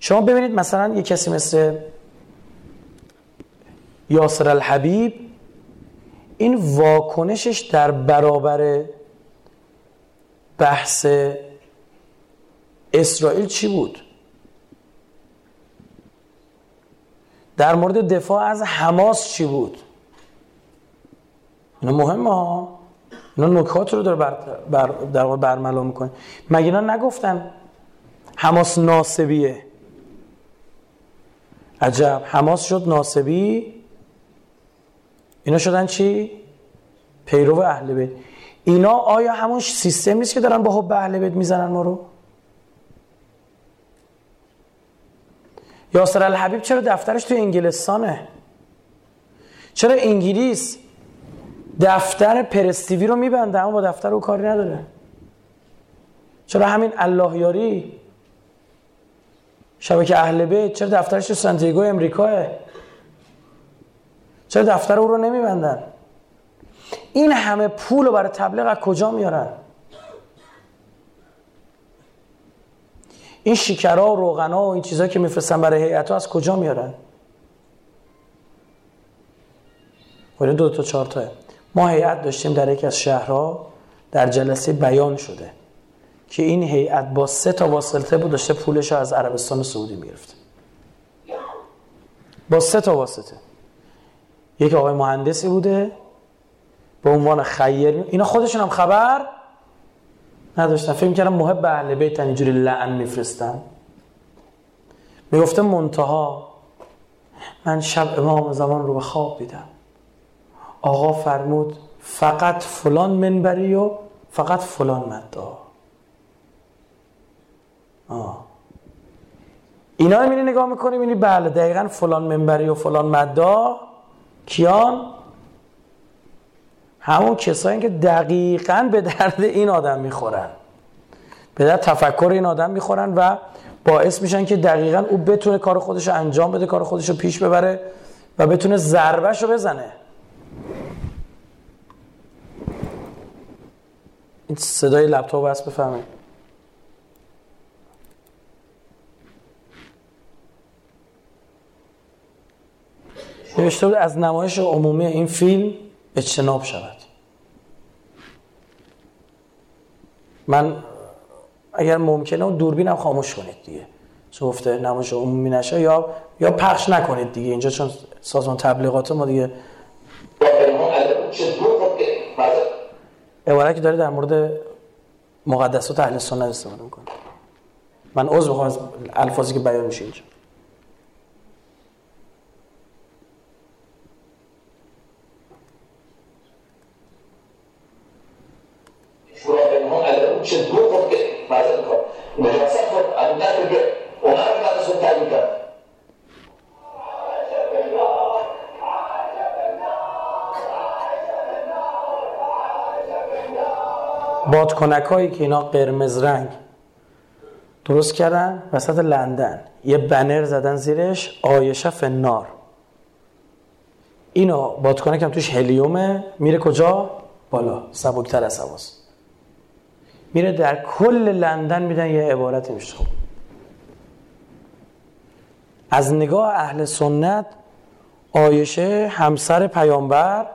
B: شما ببینید مثلا یک کسی مثل یاسر الحبیب این واکنشش در برابر بحث اسرائیل چی بود؟ در مورد دفاع از حماس چی بود؟ اینا مهمه ها. اینا نکات رو داره بر بر در برملا می‌کنه. مگه اینا نگفتن حماس ناسبیه؟ عجب. حماس شد ناسبی اینا شدن چی؟ پیرو اهل بیت. اینا آیا همون سیستم نیست که دارن با حب اهل بیت می‌زنن ما رو؟ یاسر الحبیب چرا دفترش تو انگلستانه؟ چرا انگلیس دفتر پرستیوی رو میبنده اما با دفتر او کاری نداره؟ چرا همین الله یاری شبکه اهل بیت چرا دفترش تو سانتیگو امریکاه؟ چرا دفتر او رو نمیبندن؟ این همه پول رو برای تبلیغ از کجا میارن؟ این شکرها و روغنا و این چیزهایی که میفرستن برای هیئت از کجا میارن؟ ولی دو تا چهار تاه ما هیئت داشتیم در یکی از شهرها در جلسه بیان شده که این هیئت با سه تا واسطه بود داشته پولش از عربستان سعودی می‌گرفته با سه تا واسطه. یک آقای مهندسی بوده به عنوان خیر. اینا خودشون هم خبر نداشتن. فکر کردم محب اهل بیت اینجوری لعن میفرستن. می‌گفته منتها من شب امام زمان رو به خواب دیدم. آقا فرمود فقط فلان منبری و فقط فلان مدا آه. اینا میری نگاه می‌کنی می‌بینی بله دقیقا فلان منبری و فلان مدا کیان؟ همون کسایی که دقیقا به درد این آدم می‌خورن. به درد تفکر این آدم می‌خورن و باعث میشن که دقیقا او بتونه کار خودش رو انجام بده کار خودش رو پیش ببره و بتونه ضربش رو بزنه. این صدای لپتاپ هست بفهمید نوشته بود از نمایش عمومی این فیلم اجتناب شود. من اگر ممکنه اون دوربینم خاموش کنید دیگه. چه گفته نمایش عمومی نشه یا یا پخش نکنید دیگه. اینجا چون سازمان تبلیغات ما دیگه عبارت که داره در مورد مقدسات اهل سنت استفاده می‌کنه. من عذر می‌خوام از الفاظی که بیان میشه اینجا. بادکنک هایی که اینا قرمز رنگ درست کردن وسط لندن. یه بنر زدن زیرش آیشه فنار. اینو بادکنک هم توش هلیومه. میره کجا؟ بالا. سبکتر از هواست میره در کل لندن میدن یه عبارتی میشه. خب. از نگاه اهل سنت آیشه همسر پیامبر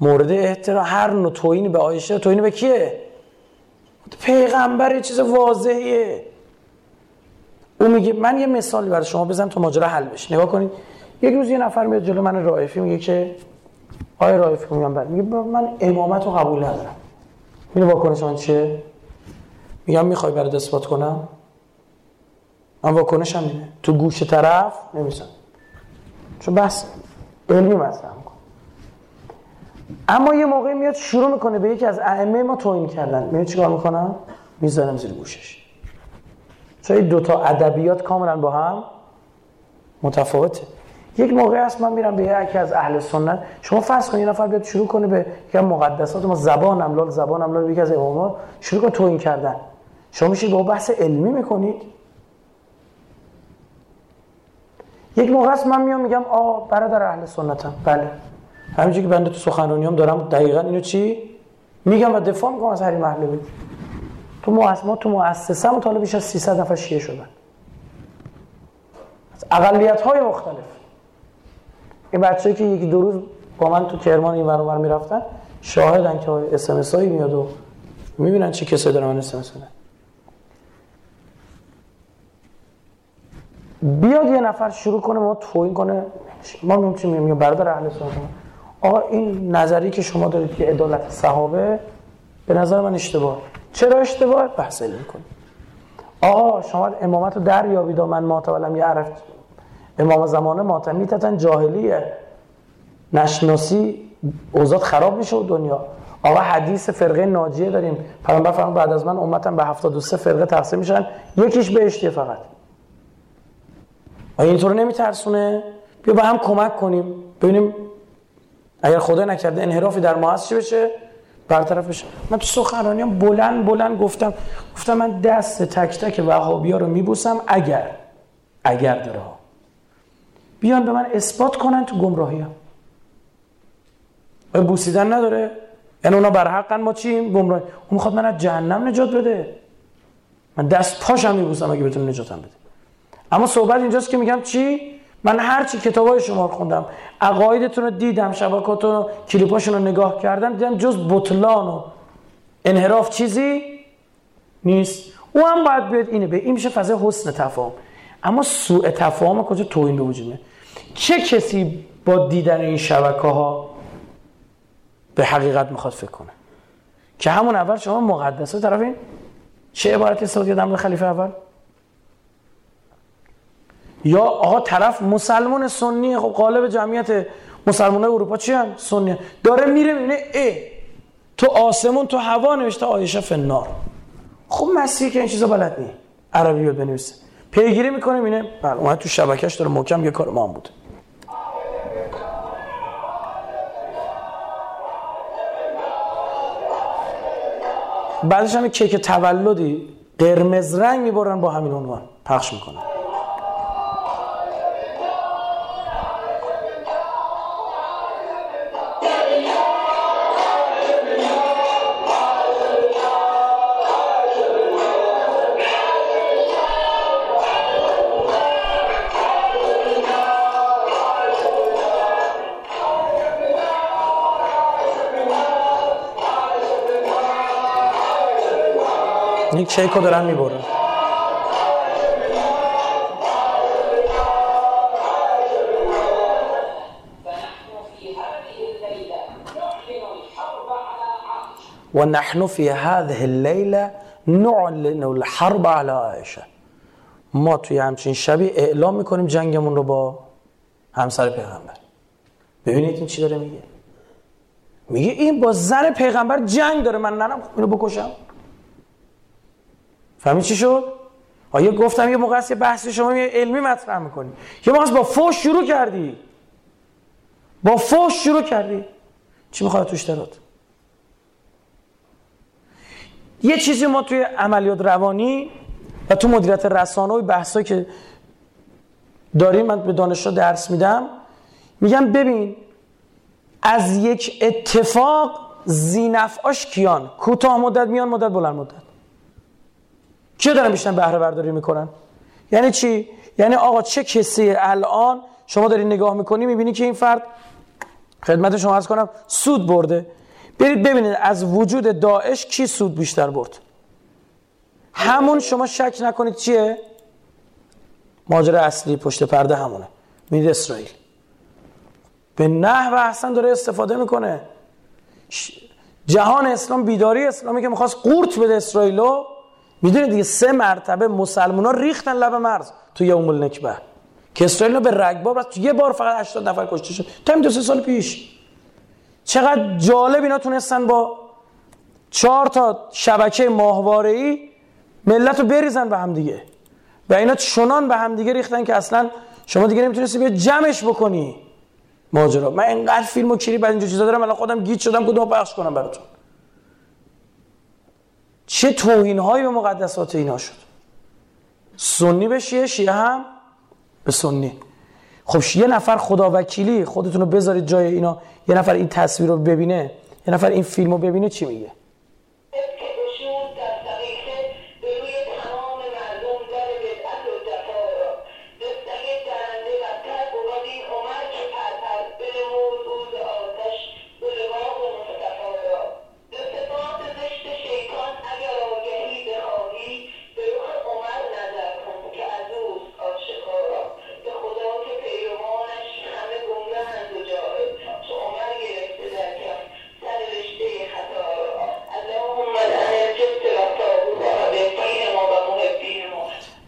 B: مورد احترام هر نوع توینی به آیشه توینی به کیه؟ پیغمبر چیز واضحیه. او میگه من یه مثالی برای شما بزنم تا ماجرا حل بشه. نگاه کنید. یک روز یه نفر میاد جلو من رائفی میگه که آیا رائفی میگم بله. میگه من امامت رو قبول ندارم. میگه واکنش من چیه؟ میگم می‌خوای برای اثبات کنم؟ من واکنشم اینه. تو گوش طرف نمیسن چون بس علمی مطرح. اما یه موقع میاد شروع می‌کنه به یکی از ائمه ما توهین کردن. میاد چیکار می‌کنم می‌ذارم زیر گوشش. چون این دوتا ادبیات کاملا با هم متفاوته؟ یک موقع هست من میرم به یکی از اهل سنت. شما فرض کنید یه نفر بیاد شروع کنه به یک مقدسات ما زبان املال زبان املال یکی از اماما شروع کنه توهین کردن. شما میشید با بحث علمی می‌کنید. یک موقع است من میام میگم آ برادر اهل سنتم. بله. همینجوری که بنده تو سخنرانیام دارم دقیقا اینو چی میگم و دفاع می‌کنم از حریم اهل بیت تو مؤسسه ما تو مؤسسه ما بیش از 300 نفر شیعه شدن. از اقلیت های مختلف. این بچه‌ای که یکی دو روز با من تو کرمان این ور می‌رفتن شاهدن که اس ام اس هایی میاد و می‌بینن چه کسایی دارن اس ام بیاد یه نفر شروع کنه ما توهین کنه. ما میگیم چی میگیم برادر اهل سنت آقا این نظری که شما دارید که عدالت صحابه به نظر من اشتباه. چرا اشتباه؟ بحث علمی کنید آقا شما امامت رو در یابید من ماتولم یعرف. امام زمانه ماتمی تتن جاهلیه. نشناسی اوزاد خراب میشه و دنیا. آقا حدیث فرقه ناجیه داریم. پیامبر فرمان بعد از من امتم به 73 فرقه تقسیم میشن. یکیش بهشتیه فقط. آیا اینطور نمیترسونه؟ بیا با هم کمک کنیم. ببینیم اگر خدا نکرده انحرافی در ما هست چی بشه؟ برطرف بشه. من تو سخنرانیام بلند بلند گفتم گفتم من دست تک تک وهابیا رو میبوسم اگر اگر داره. بیان به من اثبات کنن تو گمراهی هم بوسیدن نداره؟ یعنی اونا بر حقن ما چیم؟ گمراهی. اون می‌خواد من از جهنم نجات بده. من دست پاشم میبوسم اگه بتونه نجاتم بده. اما صحبت اینجاست که میگم چی؟ من هر چی کتابای شما رو خوندم عقایدتون رو دیدم شبکاتون رو کلیپاشون رو نگاه کردم دیدم جز بطلان و انحراف چیزی نیست. او هم باید بیاد اینه به این میشه فضای حسن تفاهم. اما سوء تفاهم کجا توهین به وجود چه کسی با دیدن این شبکه ها به حقیقت می‌خواد فکر کنه؟ که همون اول شما مقدسه طرف این چه عبارتی استفاده کردم خلیفه اول؟ یا آقا طرف مسلمان سنی خب قالب جمعیت مسلمان اروپا چی هم سنی داره میره می‌بینه ای تو آسمون تو هوا نوشته آیشه فنار. خب مسیحی که این چیزا بلد نی عربی بیاد بنویسه. پیگیری می‌کنه اینه بله اومد تو شبکهش داره محکم یه کار ما هم بود. بعدش هم کیک تولدی قرمز رنگ می‌برن با همین عنوان. پخش می‌کنن. چک رو دارن می‌برن. و نحن فی هذه اللیله نعلن الحرب على عائشه ما توی همچین شبی اعلام می‌کنیم جنگمون رو با همسر پیغمبر ببینید این چی داره میگه میگه این با زن پیغمبر جنگ داره من نرم اینو بکشم فهمی چی شد؟ آیا گفتم یه موقع است یه بحثی شما یه علمی مطرح می‌کنی. یه موقع با فوش شروع کردی. با فوش شروع کردی. چی می‌خواد توش دارد؟ یه چیزی ما توی عملیات روانی و تو مدیریت رسانه و بحثایی که داریم من به دانشجو درس میدم میگم ببین از یک اتفاق زینفعاش کیان؟ کوتاه مدت میان مدت بلند مدت. کیا دارن بیشتر بهره برداری می‌کنن؟ یعنی چی؟ یعنی آقا چه کسی الان شما داری نگاه می‌کنی می‌بینی که این فرد خدمت شما عرض کنم سود برده. برید ببینید از وجود داعش کی سود بیشتر برد؟ همون شما شک نکنید چیه؟ ماجرا اصلی پشت پرده همونه. می‌دید اسرائیل. به نحو احسن داره استفاده می‌کنه. جهان اسلام بیداری اسلامی که می‌خواست قورت بده اسرائیلو می‌دونید دیگه سه مرتبه مسلمان ها ریختن لب مرز تو یوم النکبه که اسرائیل به رگباب رفت یه بار فقط 80 نفر کشته شد. تا دو سه سال پیش. چقدر جالب اینا تونستن با چهار تا شبکه ماهواره ای ملت رو بریزن به هم دیگه. و اینا چنان به هم دیگه ریختن که اصلا شما دیگه نمی‌تونستی بیا جمعش بکنی ماجرا. من اینقدر فیلم و کلی بعد اینجا چیزا دارم الان خودم گیت شدم کدوم پخش کنم براتون. چه توهین هایی به مقدسات اینا شد؟ سنی به شیعه شیعه هم به سنی. خب یه نفر خدا وکیلی خودتون رو بذارید جای اینا یه نفر این تصویر رو ببینه یه نفر این فیلم رو ببینه چی میگه؟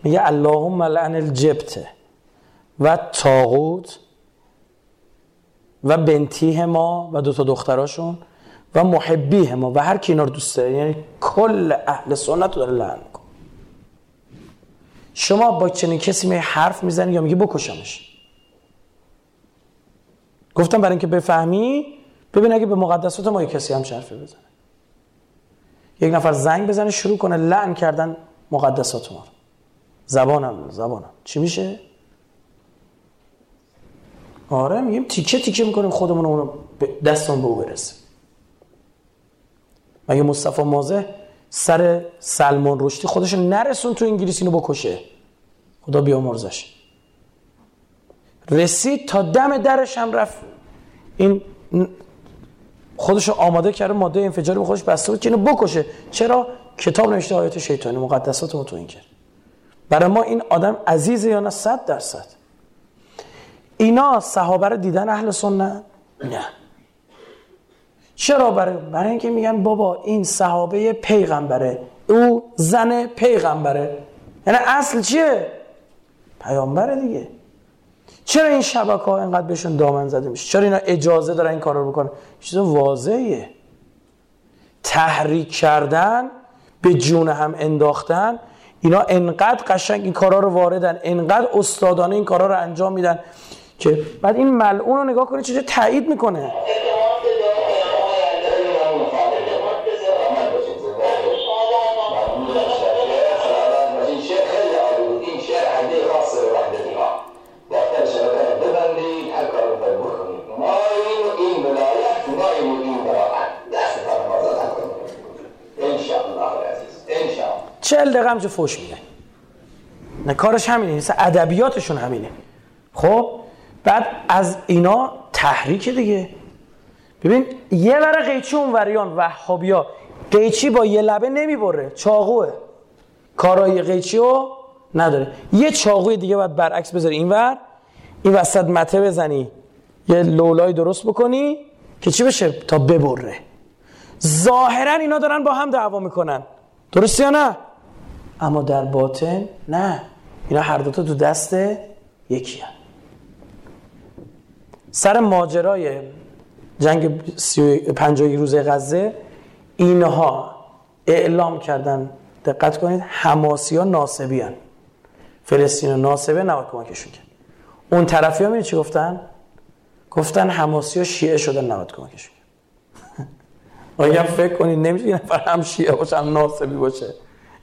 B: میگه اللهم لعن الجبت و تاغوت و بنتیه ما و دو تا دختراشون و محبیه ما و هر کی اینا رو دوست داره. یعنی کل اهل سنت رو داره لعن کن شما با چنین کسی می حرف می‌زنی یا میگه بکشمش؟ گفتم برای اینکه بفهمی ببین اگه به مقدسات ما کسی هم شرفه بزنه. یک نفر زنگ بزنه شروع کنه لعن کردن مقدسات ما زبانم زبانم. چی میشه؟ آره میگیم تیکه تیکه می‌کنیم خودمون اونو دستان به او برسه مگه مصطفی مازه سر سلمان رشدی خودش نرسون تو انگلیسی رو بکشه؟ خدا بیامرزش. رسید تا دم درش هم رفت. این خودش آماده کرده ماده انفجاری به خودش بسته بود که اینو بکشه. چرا؟ کتاب نوشته آیات شیطانی مقدسات تو این کرد. برای ما این آدم عزیزه یا نه؟ صد درصد. اینا صحابه رو دیدن اهل سنت؟ نه. چرا؟ برای برای اینکه میگن بابا این صحابه پیغمبره. او زن پیغمبره. یعنی اصل چیه؟ پیامبره دیگه. چرا این شبکه ها اینقدر بهشون دامن زده میشه؟ چرا اینا اجازه دارن این کار رو بکنن؟ چیز واضحه تحریک کردن به جون هم انداختن اینا انقدر قشنگ این کارا رو واردن انقدر استادانه این کارا رو انجام میدن که بعد این ملعون رو نگاه کنید چجوری تایید می‌کنه. چهل دقیقه همجا فوش میده نه کارش همینه مثل ادبیاتشون همینه. خب بعد از اینا تحریک دیگه. ببین یه ور قیچی اون وریان وحابیا قیچی با یه لبه نمی‌بره چاقوه. کارای قیچی رو نداره. یه چاقوی دیگه باید برعکس بذاری. این ور این وسط مته بزنی. یه لولای درست بکنی که چی بشه؟ تا ببره. ظاهرا اینا دارن با هم دعوا می‌کنن. درست یا نه؟ اما در باطن نه اینا هر دوتا تو دست یکی هم. سر ماجرای جنگ پنجایی روزه غزه اینها اعلام کردن دقت کنید حماسی ها ناسبی هن. فلسطین ناسبه نباید کمکشون کرد اون طرفی ها چی گفتن؟ گفتن حماسی ها شیعه شدن نباید کمکشون کرد آیا فکر کنید نمیشه یه نفر هم شیعه باشه هم ناسبی باشه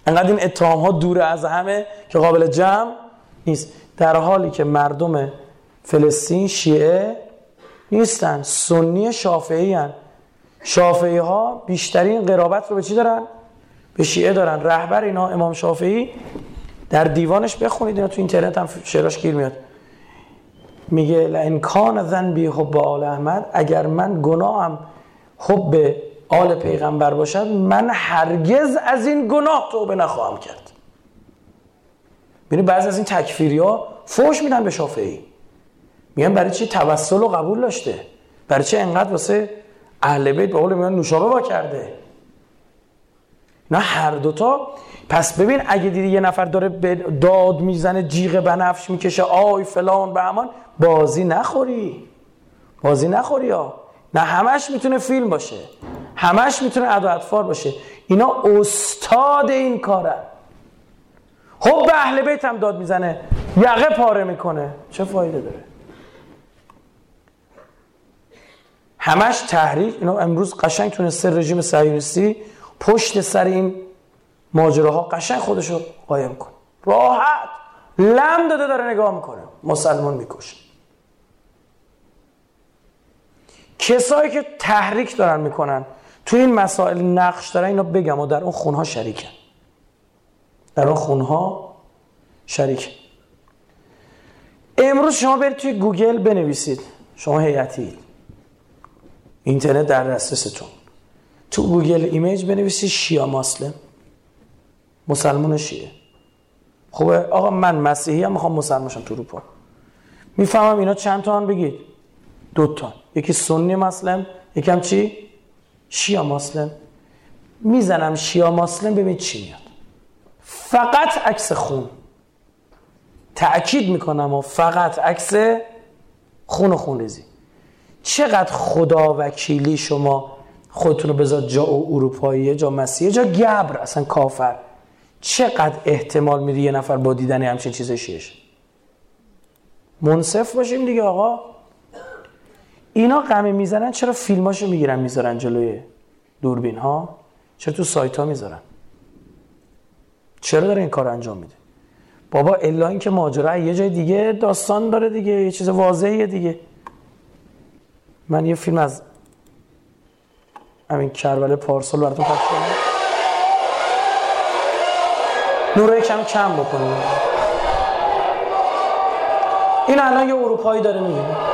B: انقدر این اتهام ها دور از همه که قابل جمع نیست در حالی که مردم فلسطین شیعه نیستن سنی شافعی هن. شافعی ها بیشترین قرابت رو به چی دارن؟ به شیعه دارن رهبر اینا امام شافعی در دیوانش بخونید اینا تو اینترنت هم شعراش گیر میاد میگه لئن کان ذنبی حب آل احمد اگر من گناهم حب آل پیغمبر باشد من هرگز از این گناه توبه نخواهم کرد. ببینید بعضی از این تکفیری ها فوش میدن به شافعی. میگن برای چی توسل و قبول داشته؟ برای چی انقدر واسه اهل بیت به قول میگن نوشابه با کرده؟ نه هر دوتا پس ببین اگه دیدی یه نفر داره داد می‌زنه جیغ بنفش می‌کشه آی فلان به همان بازی نخوری. بازی نخوری ها. نه همش می‌تونه فیلم باشه همش می‌تونه ادا اطفار باشه. اینا استاد این کارن. خب به اهل بیت هم داد می‌زنه یقه پاره می‌کنه. چه فایده داره؟ همش تحریک اینا امروز قشنگ تونسته رژیم صهیونیستی پشت سر این ماجراها قشنگ خودشو قایم کن. راحت. لم داده داره نگاه می‌کنه. مسلمان می‌کشه. کسایی که تحریک دارن می‌کنن تو این مسائل نقش دارن اینو بگم و در اون خونها شریکن در اون خونها شریک امروز شما برید توی گوگل بنویسید. شما هیئتی اینترنت در دسترستون. تو Google Image بنویسید Shia Muslim. مسلمان شیعه. خوبه؟ آقا من مسیحی هم می‌خوام مسلمان شم تو اروپا. می‌فهمم اینا چند تا بگید. دو تا. یکی Sunni Muslim یکم چی؟ Shia Muslim. می‌زنم Shia Muslim ببین چی میاد. فقط عکس خون. تأکید می‌کنم و فقط عکس خون و خون ریزی. چقدر خدا وکیلی شما خودتون رو بذار جا اروپایی جا مسیحی جا گبر اصلا کافر. چقدر احتمال میده یه نفر با دیدن همچین چیز شیش منصف باشیم دیگه آقا. اینا غمی می‌زنن چرا فیلماشو می‌گیرن می‌ذارن جلوی دوربین ها چرا تو سایت ها می‌ذارن؟ چرا داره این کار انجام میده؟ بابا الا اینکه ماجرا یه جای دیگه داستان داره دیگه یه چیز واضحه دیگه. من یه فیلم از همین کربله پارسال براتون پخش کنم. نوره کم کم بکنیم. این الان یه اروپایی داره می‌بینه.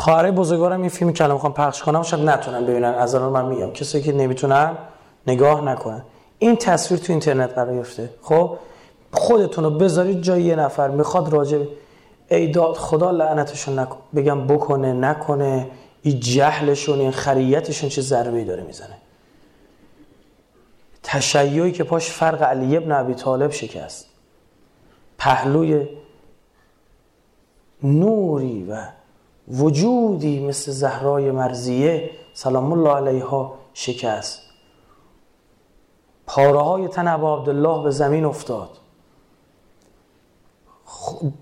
B: خواهرای بزرگوارم این فیلم کلام می‌خوام پخش کنم شاید نتونن ببینن. از الان من میگم. کسی که نمی‌تونن نگاه نکنن. این تصویر تو اینترنت قرار گرفته. خب؟ خودتون رو بذارید جای یه نفر. می‌خواد راجع ای داد خدا لعنتشون نکن. بگم بکنه نکنه. این جهلشون این خریتشون چه ضربه داره می‌زنه. تشیعی که پاش فرق علی ابن ابی طالب شکست. پهلوی نوری و وجودی مثل زهرای مرزیه سلام الله علیها شکست. پاره های تن ابا عبدالله به زمین افتاد.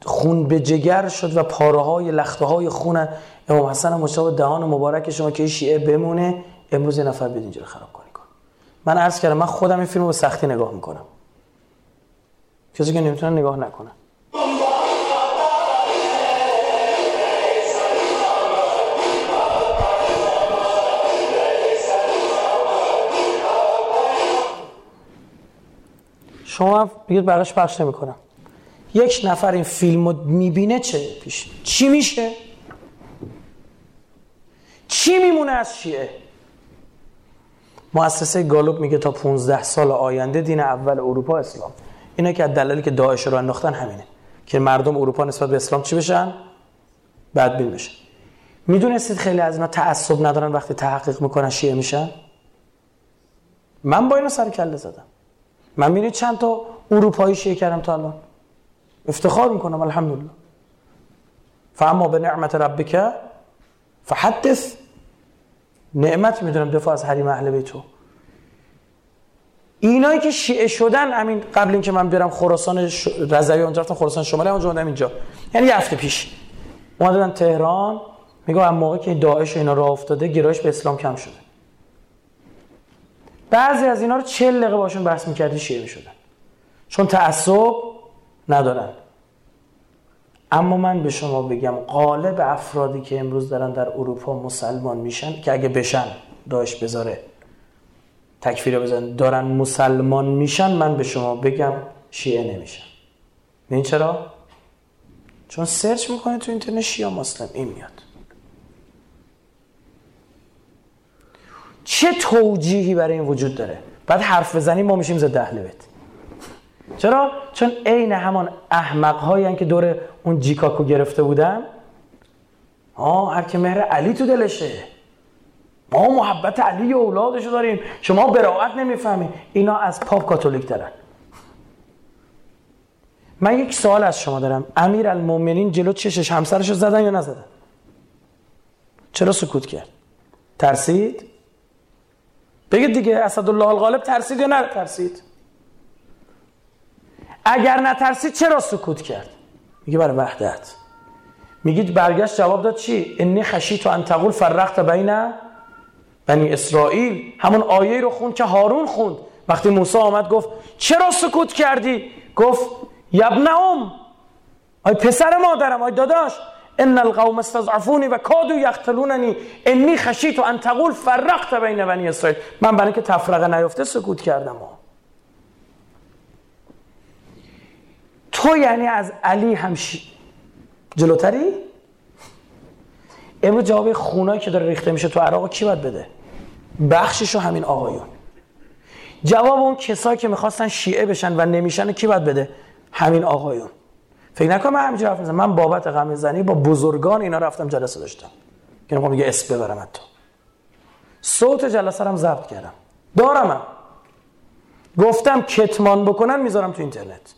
B: خون به جگر شد و پاره های لخته های خون امام حسن مشابه دهان مبارک شما که شیعه بمونه امروز یه نفر بیاد اینجا خراب کنی کن من عرض کردم من خودم این فیلم رو به سختی نگاه می‌کنم. کسی که نمی‌تونه نگاه نکنه. شما بگید براش پخش نمی‌کنم یک نفر این فیلم رو می‌بینه چه پیش؟ چی میشه؟ چی میمونه از شیعه مؤسسه گالوب میگه تا 15 سال آینده دین اول اروپا اسلام. اینا که از دلالی که داعش رو انداختن همینه. که مردم اروپا نسبت به اسلام چی بشن؟ بدبین بشن. می‌دونستید خیلی از اینا تعصب ندارن وقتی تحقیق می‌کنن شیعه میشن؟ من با اینا سر کله زدم. من میرید چند تا اروپایی شیعه کردم تا الان؟ افتخار می‌کنم الحمدلله. فاما به نعمت ربک فحدث. نعمت می‌دونم دفاع از حریم اهل بیتو اینایی که شیعه شدن همین قبل اینکه من برم خراسان ش... رضوی اونجا رفتم خراسان شمالی اونجا اومدم اینجا. یعنی یه هفته پیش. اومدن تهران میگم اون موقع که داعش اینا راه افتاده گرایش به اسلام کم شده. بعضی از اینا رو چل دقیقه باشون بحث می‌کردی شیعه می‌شدن. چون تعصب ندارن. اما من به شما بگم قالب افرادی که امروز دارن در اروپا مسلمان میشن که اگه بشن داشت بذاره تکفیر بزن دارن مسلمان میشن من به شما بگم شیعه نمیشن. این چرا؟ چون سرچ می‌کنه تو اینترنت شیعه مسلم این میاد. چه توجیهی برای این وجود داره؟ بعد حرف بزنیم ما میشیم زده اهل بیت. چرا؟ چون عین همان احمق هایی که دور اون جیکاکو گرفته بودن. آه هر که مهر علی تو دلشه. ما محبت علی و اولادشو داریم. شما براعت نمی‌فهمید اینا از پاپ کاتولیک دارن. من یک سوال از شما دارم. امیر المومنین جلو چشش همسرشو زدن یا نزدن؟ چرا سکوت کرد؟ ترسید؟ بگید دیگه اسدالله الغالب ترسید یا نه ترسید؟ اگر نترسید چرا سکوت کرد؟ میگه برای وحدت. میگید برگشت جواب داد چی؟ انی خشی تو انتقول فرقت بین بنی اسرائیل. همون آیه رو خوند که هارون خوند. وقتی موسی آمد گفت چرا سکوت کردی؟ گفت یبن ام آی پسر مادرم آی داداش. ان القوم استضعفونی و کادو یقتلوننی انی خشیت ان تقول فرقت بین بنی اسرائیل من برای که تفرقه نیفته سکوت کردم. تو یعنی از علی هم جلوتری؟ امروز جواب خونایی که داره ریخته میشه تو عراق کی باید بده؟ بخششو همین آقایون. جواب اون کسایی که می‌خواستن شیعه بشن و نمیشن کی باید بده؟ همین آقایون. فکر نکنم من همینجوری حرف من بابت غم زنی با بزرگان اینا رفتم جلسه داشتم. که نمی‌خوام یه اسم ببرم حتی. صوت جلسه رو ضبط کردم. دارم گفتم کتمان بکنن می‌ذارم تو اینترنت.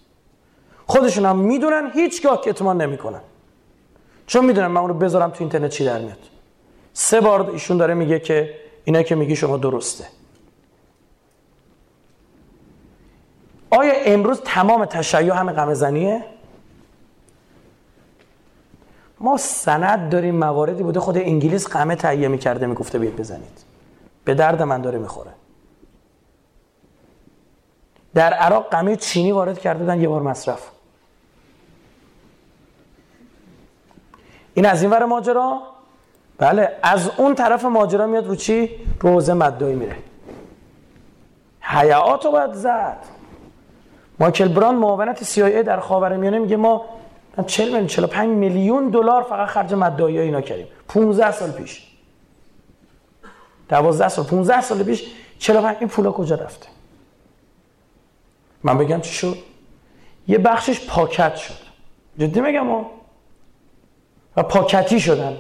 B: خودشون هم می‌دونن هیچگاه کتمان نمی‌کنن. چون می‌دونن من اون رو بذارم تو اینترنت چی در میاد. سه بار ایشون داره میگه که اینا که میگی شما درسته. آیا امروز تمام تشیع همه غم زنیه؟ ما سند داریم مواردی بوده. خود انگلیس قمه تهیه می‌کرده می‌گفته بیاید بزنید. به درد من داره می‌خوره. در عراق قمه چینی وارد کرده بودن یه بار مصرف. این از این ور ماجرا؟ بله از اون طرف ماجرا میاد رو چی؟ روزه مدایی میره. حیات رو باید زد. مایکل بران معاونت CIA در خاورمیانه میگه ما 40 میلیون 45 میلیون دلار فقط خرج مدعی اینا کردیم. 15 سال پیش. 12 سال 15 سال پیش 45 این پولا کجا رفته؟ من بگم چی شد؟ یه بخشش پاکت شد. جدی میگم و پاکتی شدن.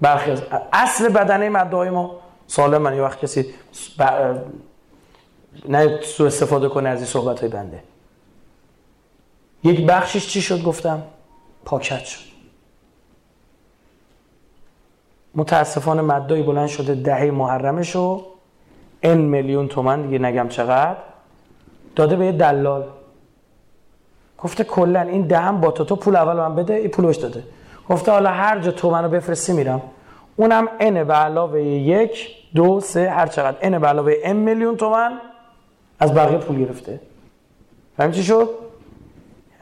B: برخی از اصل بدنه مدعای ما سالم یه وقت کسی نه سو استفاده کنه از این صحبت های بنده. یک بخشش چی شد گفتم؟ پاکت شد. متاسفانه مدایی بلند شده دهه محرمش رو ان میلیون تومن دیگه نگم چقدر داده به یه دلال. گفته کلا این دهم با تو تو پول اول من بده این پول داده. گفته حالا هر جا تو منو بفرستی میرم. اونم ان به علاوه یک دو سه هر چقدر. ان به علاوه ام میلیون تومن از بقیه پول گرفته. فهم چی شد؟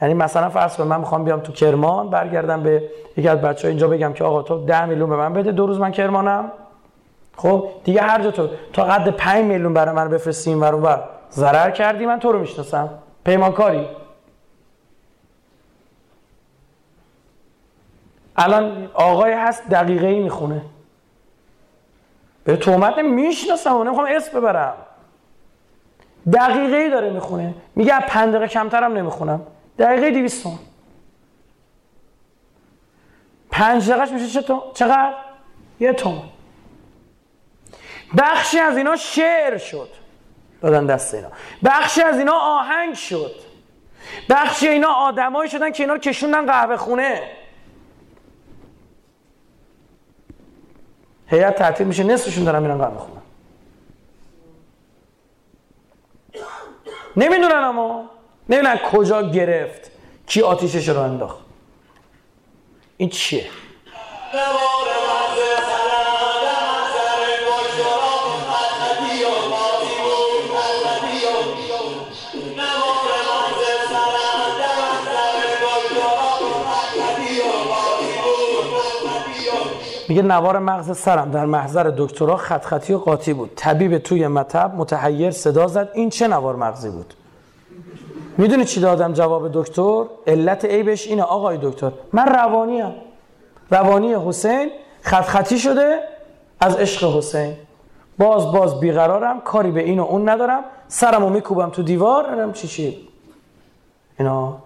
B: یعنی مثلا فرض کن من می‌خوام بیام تو کرمان برگردم به یکی از بچه اینجا بگم که آقا تو 10 میلیون به من بده دو روز من کرمانم. خب دیگه هر جا تو تا قد 5 میلیون برای من بفرستیم و رو ضرر کردی؟ من تو رو می‌شناسم. پیمانکاری. الان آقای هست دقیقه ای می‌خونه. به تومت می‌شناسم. و نمی‌خوام اسم ببرم. دقیقه ای داره می‌خونه. میگه پنج دقیقه کمترم نمی‌خونم. دقیقه دیویست تومن پنج دقیقهش میشه چقدر؟ یه تومن بخشی از اینا شعر شد. دادن دست اینا. بخشی از اینا آهنگ شد. بخشی اینا آدمایی شدن که اینا رو کشوندن قهوه خونه. هیئت تعطیل میشه نصفشون دارن میرن قهوه خونه. نمی‌دونن اما. نمی‌دونن کجا گرفت کی آتیشش رو انداخت. این چیه؟ میگه نوار مغز سرم در محضر دکترا خط خطی و قاطی بود. طبیب توی مطب متحیر صدا زد. این چه نوار مغزی بود؟ می‌دونی چی دادم جواب دکتر؟ علت عیبش اینه آقای دکتر. من روانی روانی حسین خط خطی شده از عشق حسین. باز باز بیقرارم کاری به این و اون ندارم. سرمو میکوبم تو دیوار اینم چی چی. اینا.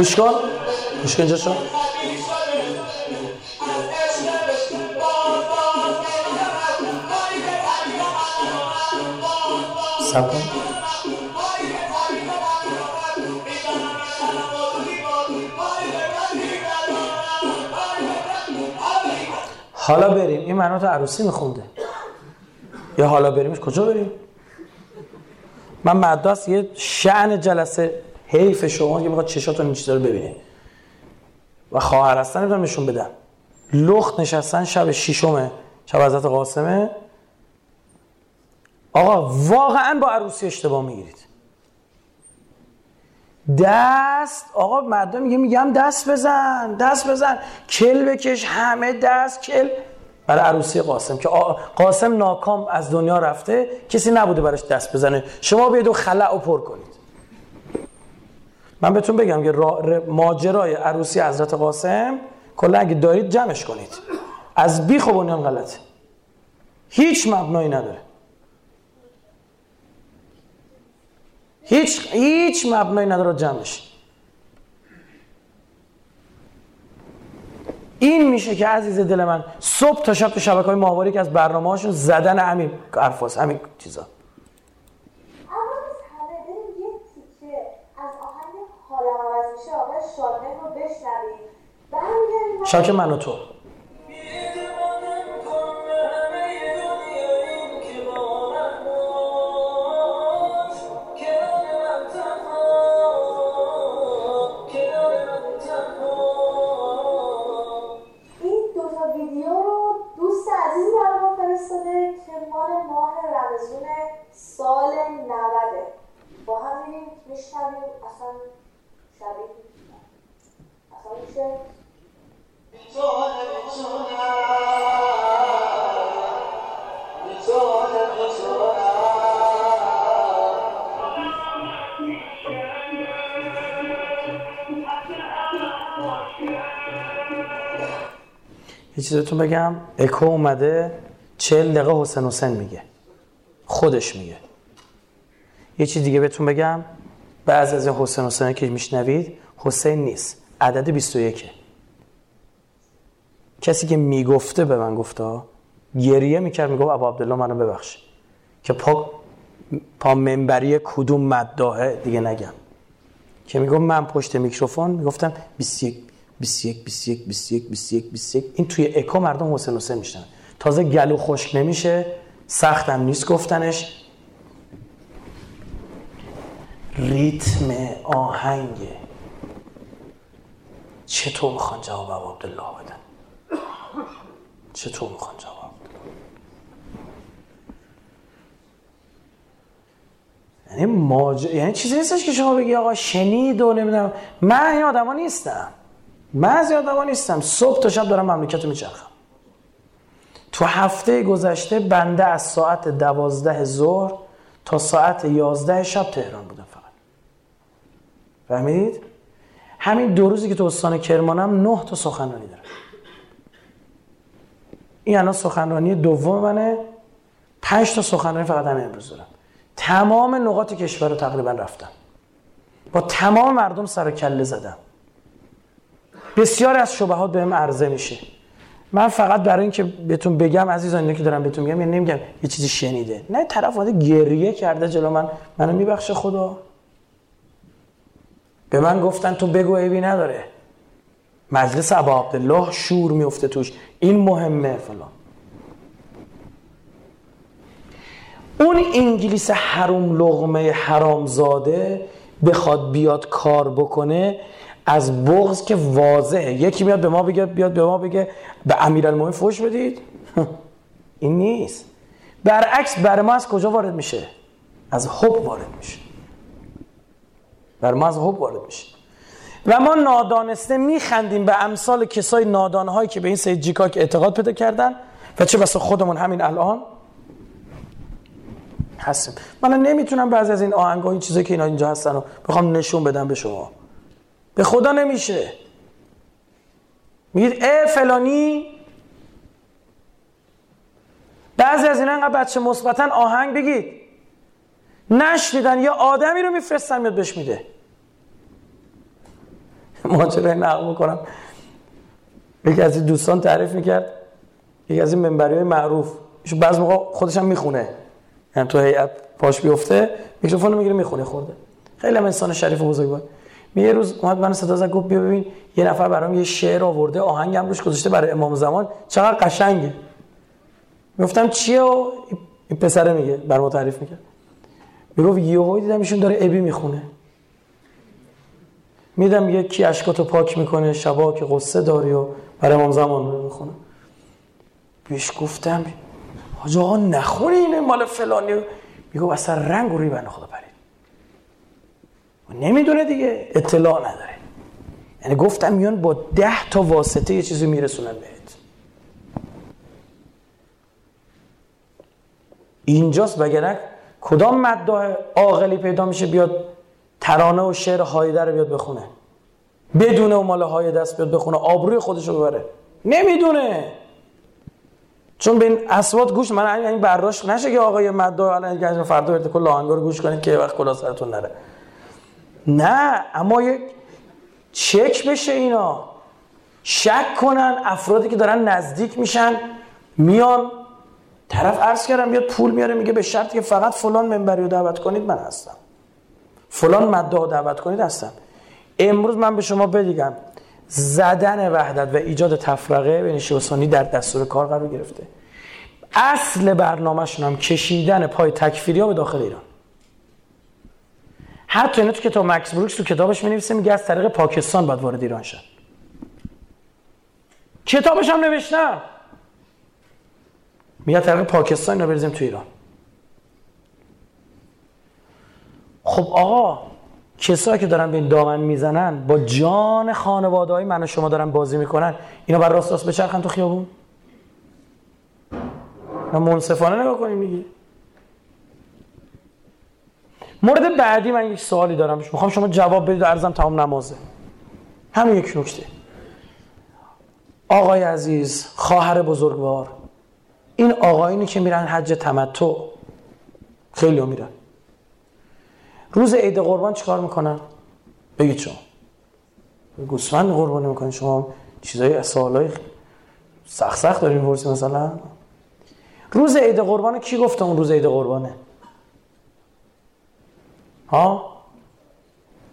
B: گوش کن گوش کن اینجا سب کن حالا بریم این منو تو عروسی میخونده یا حالا بریمش کجا بریم من مدرس یه شعن جلسه حیف شما که می‌خواد چشاتون این چیزا رو ببینه. و خواهر هستن رو نشون بدم لخت نشستن شب ششم شب حضرت قاسمه. آقا واقعا با عروسی اشتباه می‌گیرید. دست آقا مردم میگه میگم دست بزن دست بزن. کل بکش همه دست کل. برای عروسی قاسم که قاسم ناکام از دنیا رفته کسی نبوده براش دست بزنه. شما بیاید و خلع و پر کنید. من بهتون بگم که ماجرای عروسی حضرت قاسم کلا اگه دارید جمعش کنید. از بی و بنیان غلطه. هیچ مبنایی نداره. هیچ هیچ مبنایی نداره جمعش. این میشه که عزیز دل من صبح تا شب تو شبکه های که از برنامه هاشون زدن همین ارفاس همین چیزا. شاک من و تو. چیزتون بگم. اکو اومده چهل دقیقه حسین حسین میگه. خودش میگه. یه چیز دیگه بهتون بگم. بعض از حسین حسین که میشنوید حسین نیست. عدد 21 کسی که می‌گفته به من گفته گریه می‌کرد می‌گفت ابا عبدالله منو ببخش. که پا پا منبری کدوم مداهه دیگه نگم. که می‌گفت من پشت میکروفون می‌گفتم 21 21 21 21 21 21 این توی اکو مردم حسین حسین میشن تازه گلو خشک نمیشه سختم نیست گفتنش. ریتم آهنگه چطور می‌خوان جواب عبدالله بدن؟ چطور می‌خوان جواب یعنی ماج... یعنی چیزی نیستش که شما بگی آقا شنید و نمی‌دونم. من این آدما نیستم. من از یادم نیستم. صبح تا شب دارم مملکت رو میچرخم. تو هفته گذشته بنده از ساعت دوازده ظهر تا ساعت یازده شب تهران بودم فقط. فهمیدید؟ همین دو روزی که تو استان کرمانم نه تا سخنرانی دارم. این الان سخنرانی دوم منه. پنج تا سخنرانی فقط همین امروز دارم. تمام نقاط کشور رو تقریبا رفتم. با تمام مردم سر کله زدم. بسیار از شبهات بهم عرضه میشه. من فقط برای اینکه بهتون بگم عزیزان اینو که دارم بهتون میگم یعنی نمیگم یه چیزی شنیده. نه طرف اومده گریه کرده جلو من. منو میبخشه خدا. به من گفتن تو بگو عیبی نداره. مجلس ابا عبدالله شور میفته توش. این مهمه فلان. اون انگلیس حروم لغمه حرامزاده بخواد بیاد کار بکنه از بغض که واضحه. یکی میاد به ما بگه بیاد به ما بگه به امیرالمومنین فوش بدید. این نیست. برعکس بر ما از کجا وارد میشه؟ از حب وارد میشه. بر ما از حب وارد میشه. و ما نادانسته میخندیم به امثال کسای نادانهایی که به این سید جیکاک اعتقاد پیدا کردن. و چه بسا خودمون همین الان هستیم. من نمی‌تونم بعضی از این آهنگ این چیزی که اینا اینجا هستن رو بخوام نشون بدم به شما. به خدا نمیشه. میگید اه فلانی. بعضی از اینا انقدر بچه مثبتا آهنگ بگید. نشنیدن یه آدمی رو میفرستن میاد بهش میده. ماجرای نقل می‌کنم. یکی از دوستان تعریف می‌کرد یکی از این منبری های معروف. بعض موقع خودش هم می‌خونه. یعنی تو هیئت پاش بیفته میکروفون رو می‌گیره می‌خونه خورده. خیلی هم انسان شریف و بزرگ بود یه روز اومد من صدا زد گفت ببین یه نفر برام یه شعر آورده آهنگم روش گذاشته برای امام زمان. چقدر قشنگه. گفتم چیه و این پسره میگه بر ما تعریف می‌کرد. می‌گفت یهو دیدم ایشون داره ابی می‌خونه. میدم یه کی اشکاتو پاک می‌کنه شبا که قصه داری و برای امام زمان می‌خونه. بیش گفتم حاج آقا نخونی اینه مال فلانی. میگو اصلا رنگ و ریبن خدا پرید. نمی‌دونه دیگه اطلاع نداره. یعنی گفتم میان با ده تا واسطه یه چیزی میرسونن بهت. اینجاست وگرنه کدام مدعا عاقلی پیدا میشه بیاد ترانه و شعر هایده رو بیاد بخونه. بدون و های دست بیاد بخونه آبروی خودش رو ببره. نمی‌دونه. چون به این اصوات گوش من این برداشت نشه که آقای مدعا الان فردا برید کل آهنگا گوش کنید که وقت کلا سرتون نره. نه اما یک چک بشه اینا. شک کنن افرادی که دارن نزدیک میشن میان. طرف عرض کردم بیاد پول میاره میگه به شرطی که فقط فلان منبری رو دعوت کنید من هستم. فلان مدعا دعوت کنید هستم. امروز من به شما بگم زدن وحدت و ایجاد تفرقه بین شیعه در دستور کار قرار گرفته. اصل برنامهشون هم کشیدن پای تکفیری ها به داخل ایران. حتی اینا تو کتاب مکس بروکس تو کتابش می میگه از طریق پاکستان باید وارد ایران شد کتابش هم نوشتم میگه طریق پاکستان اینا بریزیم تو ایران. خب آقا کسایی که دارن به این دامن می‌زنن با جان خانواده های من و شما دارن بازی می‌کنن اینا بر راست راست بچرخن تو خیابون؟ نه منصفانه نگاه کنیم میگی. مورد بعدی من یک سوالی دارم می‌خوام شما جواب بدید ارزم تمام نمازه. همین یک نکته. آقای عزیز خواهر بزرگوار این آقایینی که میرن حج تمتع خیلی میرن. روز عید قربان چیکار می‌کنن؟ بگید شما. گوسفند قربانی می‌کنین شما چیزای سوالای سخت سخت دارین پرسی مثلا. روز عید قربان کی گفته اون روز عید قربانه؟ ها؟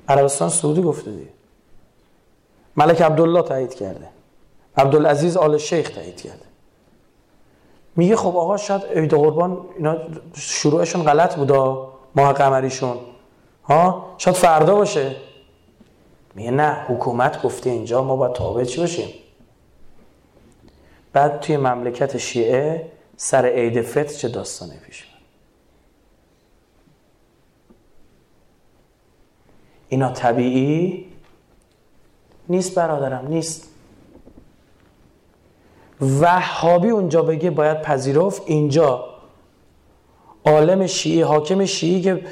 B: عربستان سعودی گفته دیگه. ملک عبدالله تایید کرده. عبدالعزیز آل شیخ تایید کرده. میگه خب آقا شاید عید قربان اینا شروعشون غلط بودا ماه قمریشون. ها؟ شاید فردا باشه. میگه نه حکومت گفته اینجا ما باید تابع چی باشیم؟ بعد توی مملکت شیعه سر عید فطر چه داستانه پیش اینا طبیعی نیست برادرم نیست. وهابی اونجا بگه باید پذیرفت اینجا. عالم شیعی حاکم شیعی که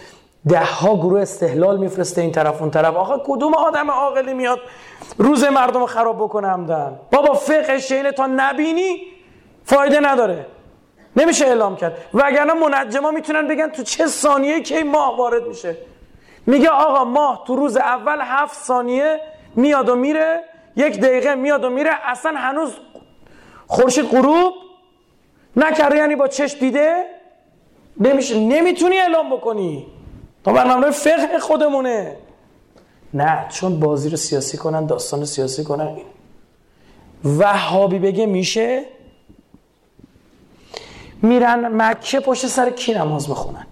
B: ده ها گروه استحلال میفرسته این طرف اون طرف. آخه کدوم آدم عاقلی میاد روز مردم خراب بکنه همدن بابا فقه شینه تا نبینی فایده نداره. نمیشه اعلام کرد. وگرنه منجما می‌تونن بگن تو چه ثانیه که ماه وارد میشه. میگه آقا ماه تو روز اول هفت ثانیه میاد و میره یک دقیقه میاد و میره اصلا هنوز خورشید غروب نکرده یعنی با چشم دیده نمیشه نمی‌تونی اعلام بکنی. تا بر مبنای فقه خودمونه. نه چون بازی رو سیاسی کنن داستان سیاسی کنن. وهابی بگه میشه میرن مکه پشت سر کی نماز می‌خونن؟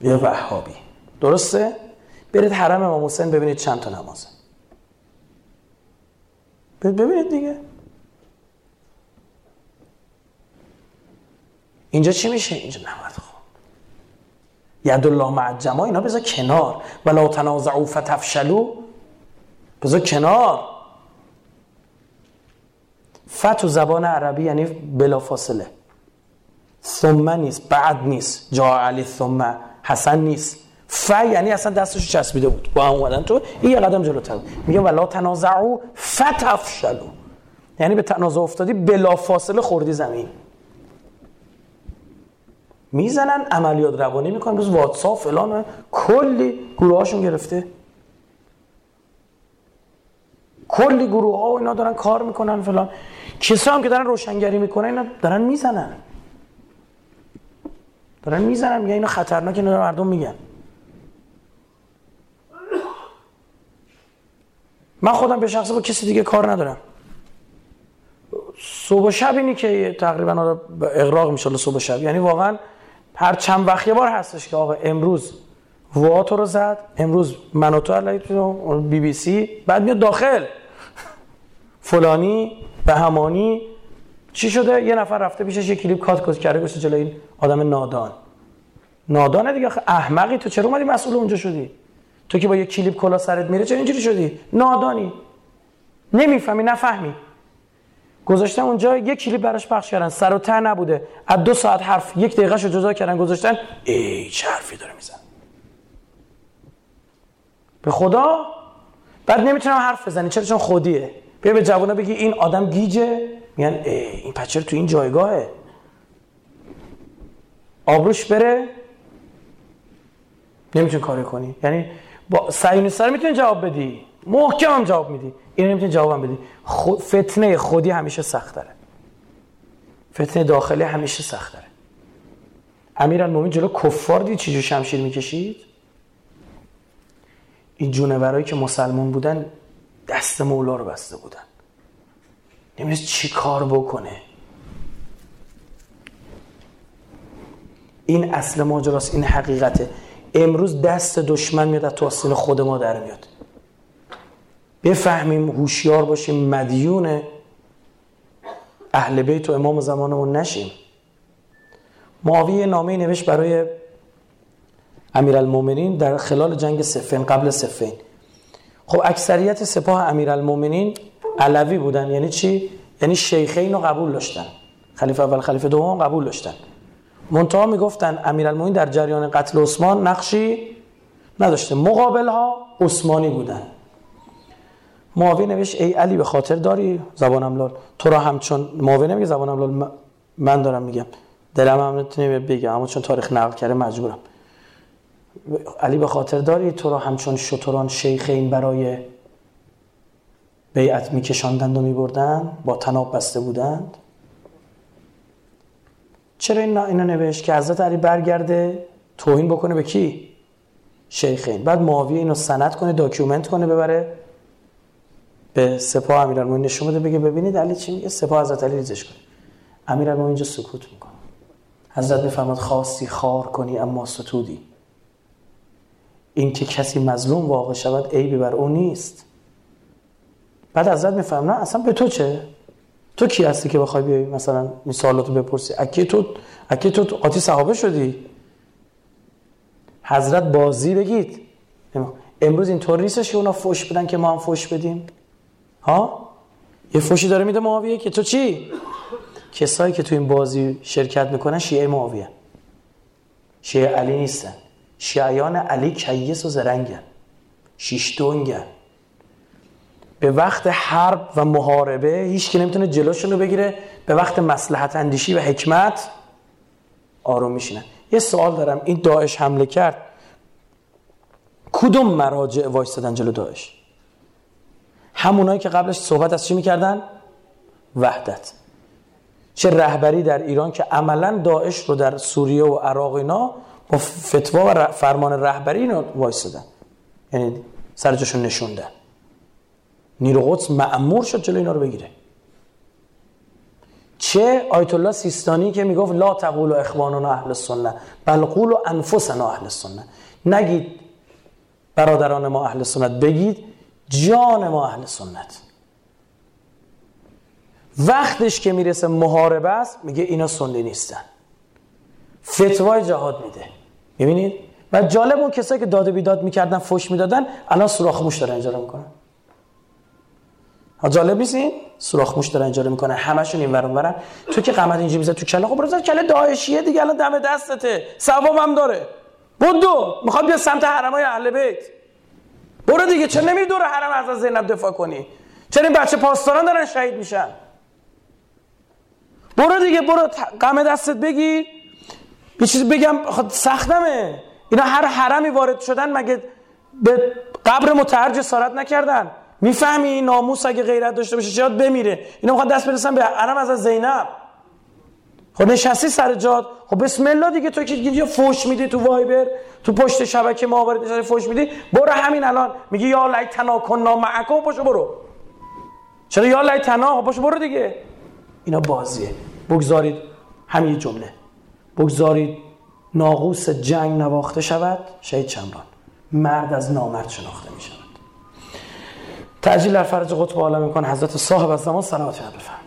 B: یه وهابی. درسته؟ برید حرم امام حسین ببینید چند تا نمازه ببینید دیگه. اینجا چی میشه؟ اینجا نماز خب ید الله مع جماع اینا بذار کنار. ولا تنازعوا فتفشلوا. بذار کنار. فتو زبان عربی یعنی بلا فاصله. ثم نیست بعد نیست. جا علی ثم حسن نیست. ف یعنی اصلا دستش چسبیده بود. با هم اومدن تو این یه قدم جلوتر. میگه ولا تنازعوا فتفشلوا یعنی به تنازع افتادی بلا فاصله خوردی زمین. می‌زنن عملیات روانی می‌کنن. روز واتساپ فلان. کلی گروه هاشون گرفته. کلی گروه ها و اینا دارن کار می‌کنن فلان. کسا هم که دارن روشنگری می‌کنن اینا دارن می‌زنن. دارن می‌زنن میگن اینا خطرناک اینا مردم میگن. من خودم به شخصه با کسی دیگه کار ندارم. صبح شب اینی که تقریبا اقراق میشه صبح شب. یعنی واقعا هر چند وقت یه بار هستش که آقا امروز واتو رو زد امروز من و تو بی بی سی بعد میاد داخل. فلانی بهمانی چی شده؟ یه نفر رفته پیشش یه کلیپ کات کرده گوشه جلوی این آدم نادان. نادانه دیگه احمقی تو چرا اومدی مسئول اونجا شدی؟ تو که با یه کلیپ کلا سرت میره چرا اینجوری شدی؟ نادانی. نمی‌فهمی نفهمی. گذاشتن اونجا یک کلیپ براش پخش کردن. سر و ته نبوده. از دو ساعت حرف یک دقیقه شو جدا کردن گذاشتن. ای چه حرفی داره میزن به خدا؟ بعد نمی‌تونم حرف بزنی چرا؟ چون خودیه. بیا به جوانا بگی این آدم گیجه. میگن این پچر تو این جایگاهه. آبروش بره نمی‌تونی کاری کنی. یعنی با سعی سر می‌تونی جواب بدی. محکم هم جواب میدی. اینو نمی‌تونی جواب بدی. خود فتنه خودی همیشه سخت داره فتنه داخلی همیشه سخت داره امیر جلو کفار دید چیجور شمشیر می‌کشید. این جونورایی که مسلمان بودن دست مولا رو بسته بودن. نمی‌دونست چی کار بکنه؟ این اصل ماجراست این حقیقته. امروز دست دشمن میاد تو خود ما در میاد. بفهمیم هوشیار باشیم مدیون اهل بیت و امام زمانمون نشیم. معاویه نامه نوشت برای امیرالمومنین در خلال جنگ سفین قبل سفین. خب اکثریت سپاه امیرالمومنین علوی بودن. یعنی چی؟ یعنی شیخین رو قبول داشتن. خلیفه اول خلیفه دوم قبول داشتن. منتها می‌گفتن امیرالمومنین در جریان قتل عثمان نقشی نداشته. مقابل ها عثمانی بودن. معاویه نوشت ای علی به خاطر داری زبانم لال تو را همچون معاویه نمیگه زبانم لال من دارم میگم. دلم هم نمی‌تونه بگم اما چون تاریخ نقل کرده مجبورم. علی به خاطر داری تو را همچون شطران شیخین برای بیعت میکشاندند و میبردن با تناب بسته بودند. چرا این اینا نوشت که حضرت علی برگرده توهین بکنه به کی؟ شیخین. بعد معاویه اینو سند کنه document کنه ببره به سپاه امیرالمومنین. نشون بده بگه ببینید علی چی میگه. سپاه حضرت علی ریزش کنه. امیرالمومنین اینجا سکوت می‌کنه. حضرت میفرماد خواستی خوار کنی اما ستودی. این که کسی مظلوم واقع شود عیبی بر او نیست. بعد حضرت میفهم نه اصلا به تو چه؟ تو کی هستی که بخوای بیای مثلا این سوالاتو بپرسی؟ okay تو اکی تو قاطی صحابه شدی؟ حضرت بازی بگید. امروز اینطور نیستش که اونا فوش بدن که ما هم فوش بدیم. ها؟ یه فوشی داره میده معاویه که تو چی؟ کسایی که تو این بازی شرکت می‌کنن شیعه معاویه. شیعه علی نیستن. شیعیان علی کیس و زرنگن. شیشتونگن به وقت حرب و محاربه هیچ که نمی‌تونه جلوشون رو بگیره به وقت مسلحت اندیشی و حکمت آروم میشینن. یه سوال دارم این داعش حمله کرد. کدوم مراجع وایستادن جلو داعش؟ همونایی که قبلش صحبت از چی می‌کردن؟ وحدت. چه رهبری در ایران که عملا داعش رو در سوریه و عراق اینا با فتوا و فرمان رهبری اینا وایستادن. یعنی سرجاشون نشوندن. نیرو قدس معمور شد جلو اینا رو بگیره. چه آیت الله سیستانی که می‌گفت لا تقول اخواننا اهل السنه بل قولوا انفسنا اهل السنه. نگید برادران ما اهل سنت بگید جان ما اهل سنت. وقتش که می‌رسه محاربه است میگه اینا سنی نیستن. فتوای جهاد میده. می‌بینید؟ و جالب اون کسایی که داد بیداد می‌کردن فش می‌دادن الان سوراخ موش داره انجام می‌کنن. جالب نیست سوراخ موش داره انجام می‌کنن همشون این ورون برن تو که قمت اینجا میزه تو کله خب برو کله داعشیه دیگه. الان دم دستته. ثواب هم داره. بدو می‌خواد بیا سمت حرمای اهل بیت. برو دیگه. چه نمیری دور حرم از زینب دفاع کنی؟ چرا این بچه پاسداران دارن شهید میشن؟ برو دیگه. برو. غم دستت بگیر. یه چیزی بگم. خود سختمه. اینا هر حرمی وارد شدن مگه به قبر متحر جسارت نکردن؟ می‌فهمی ناموس اگه غیرت داشته باشه شاید بمیره؟ اینا می‌خوان دست برسن به حرم از زینب. خب نشستی سر جاد خب بسم الله دیگه تو که یه فوش میدی تو وایبر تو پشت شبکه ما وارد نشستی فوش میدی. برو همین الان. میگی یا لیتنا کنا معکم پاشو برو. چرا یا لیتنا؟ پاشو برو دیگه. اینا بازیه. بگذارید همین جمله. بگذارید ناقوس جنگ نواخته شود شهید چمران مرد از نامرد شناخته می شود تعجیل در فرج قطب عالم میکن حضرت صاحب از زمان سلامتی بفرم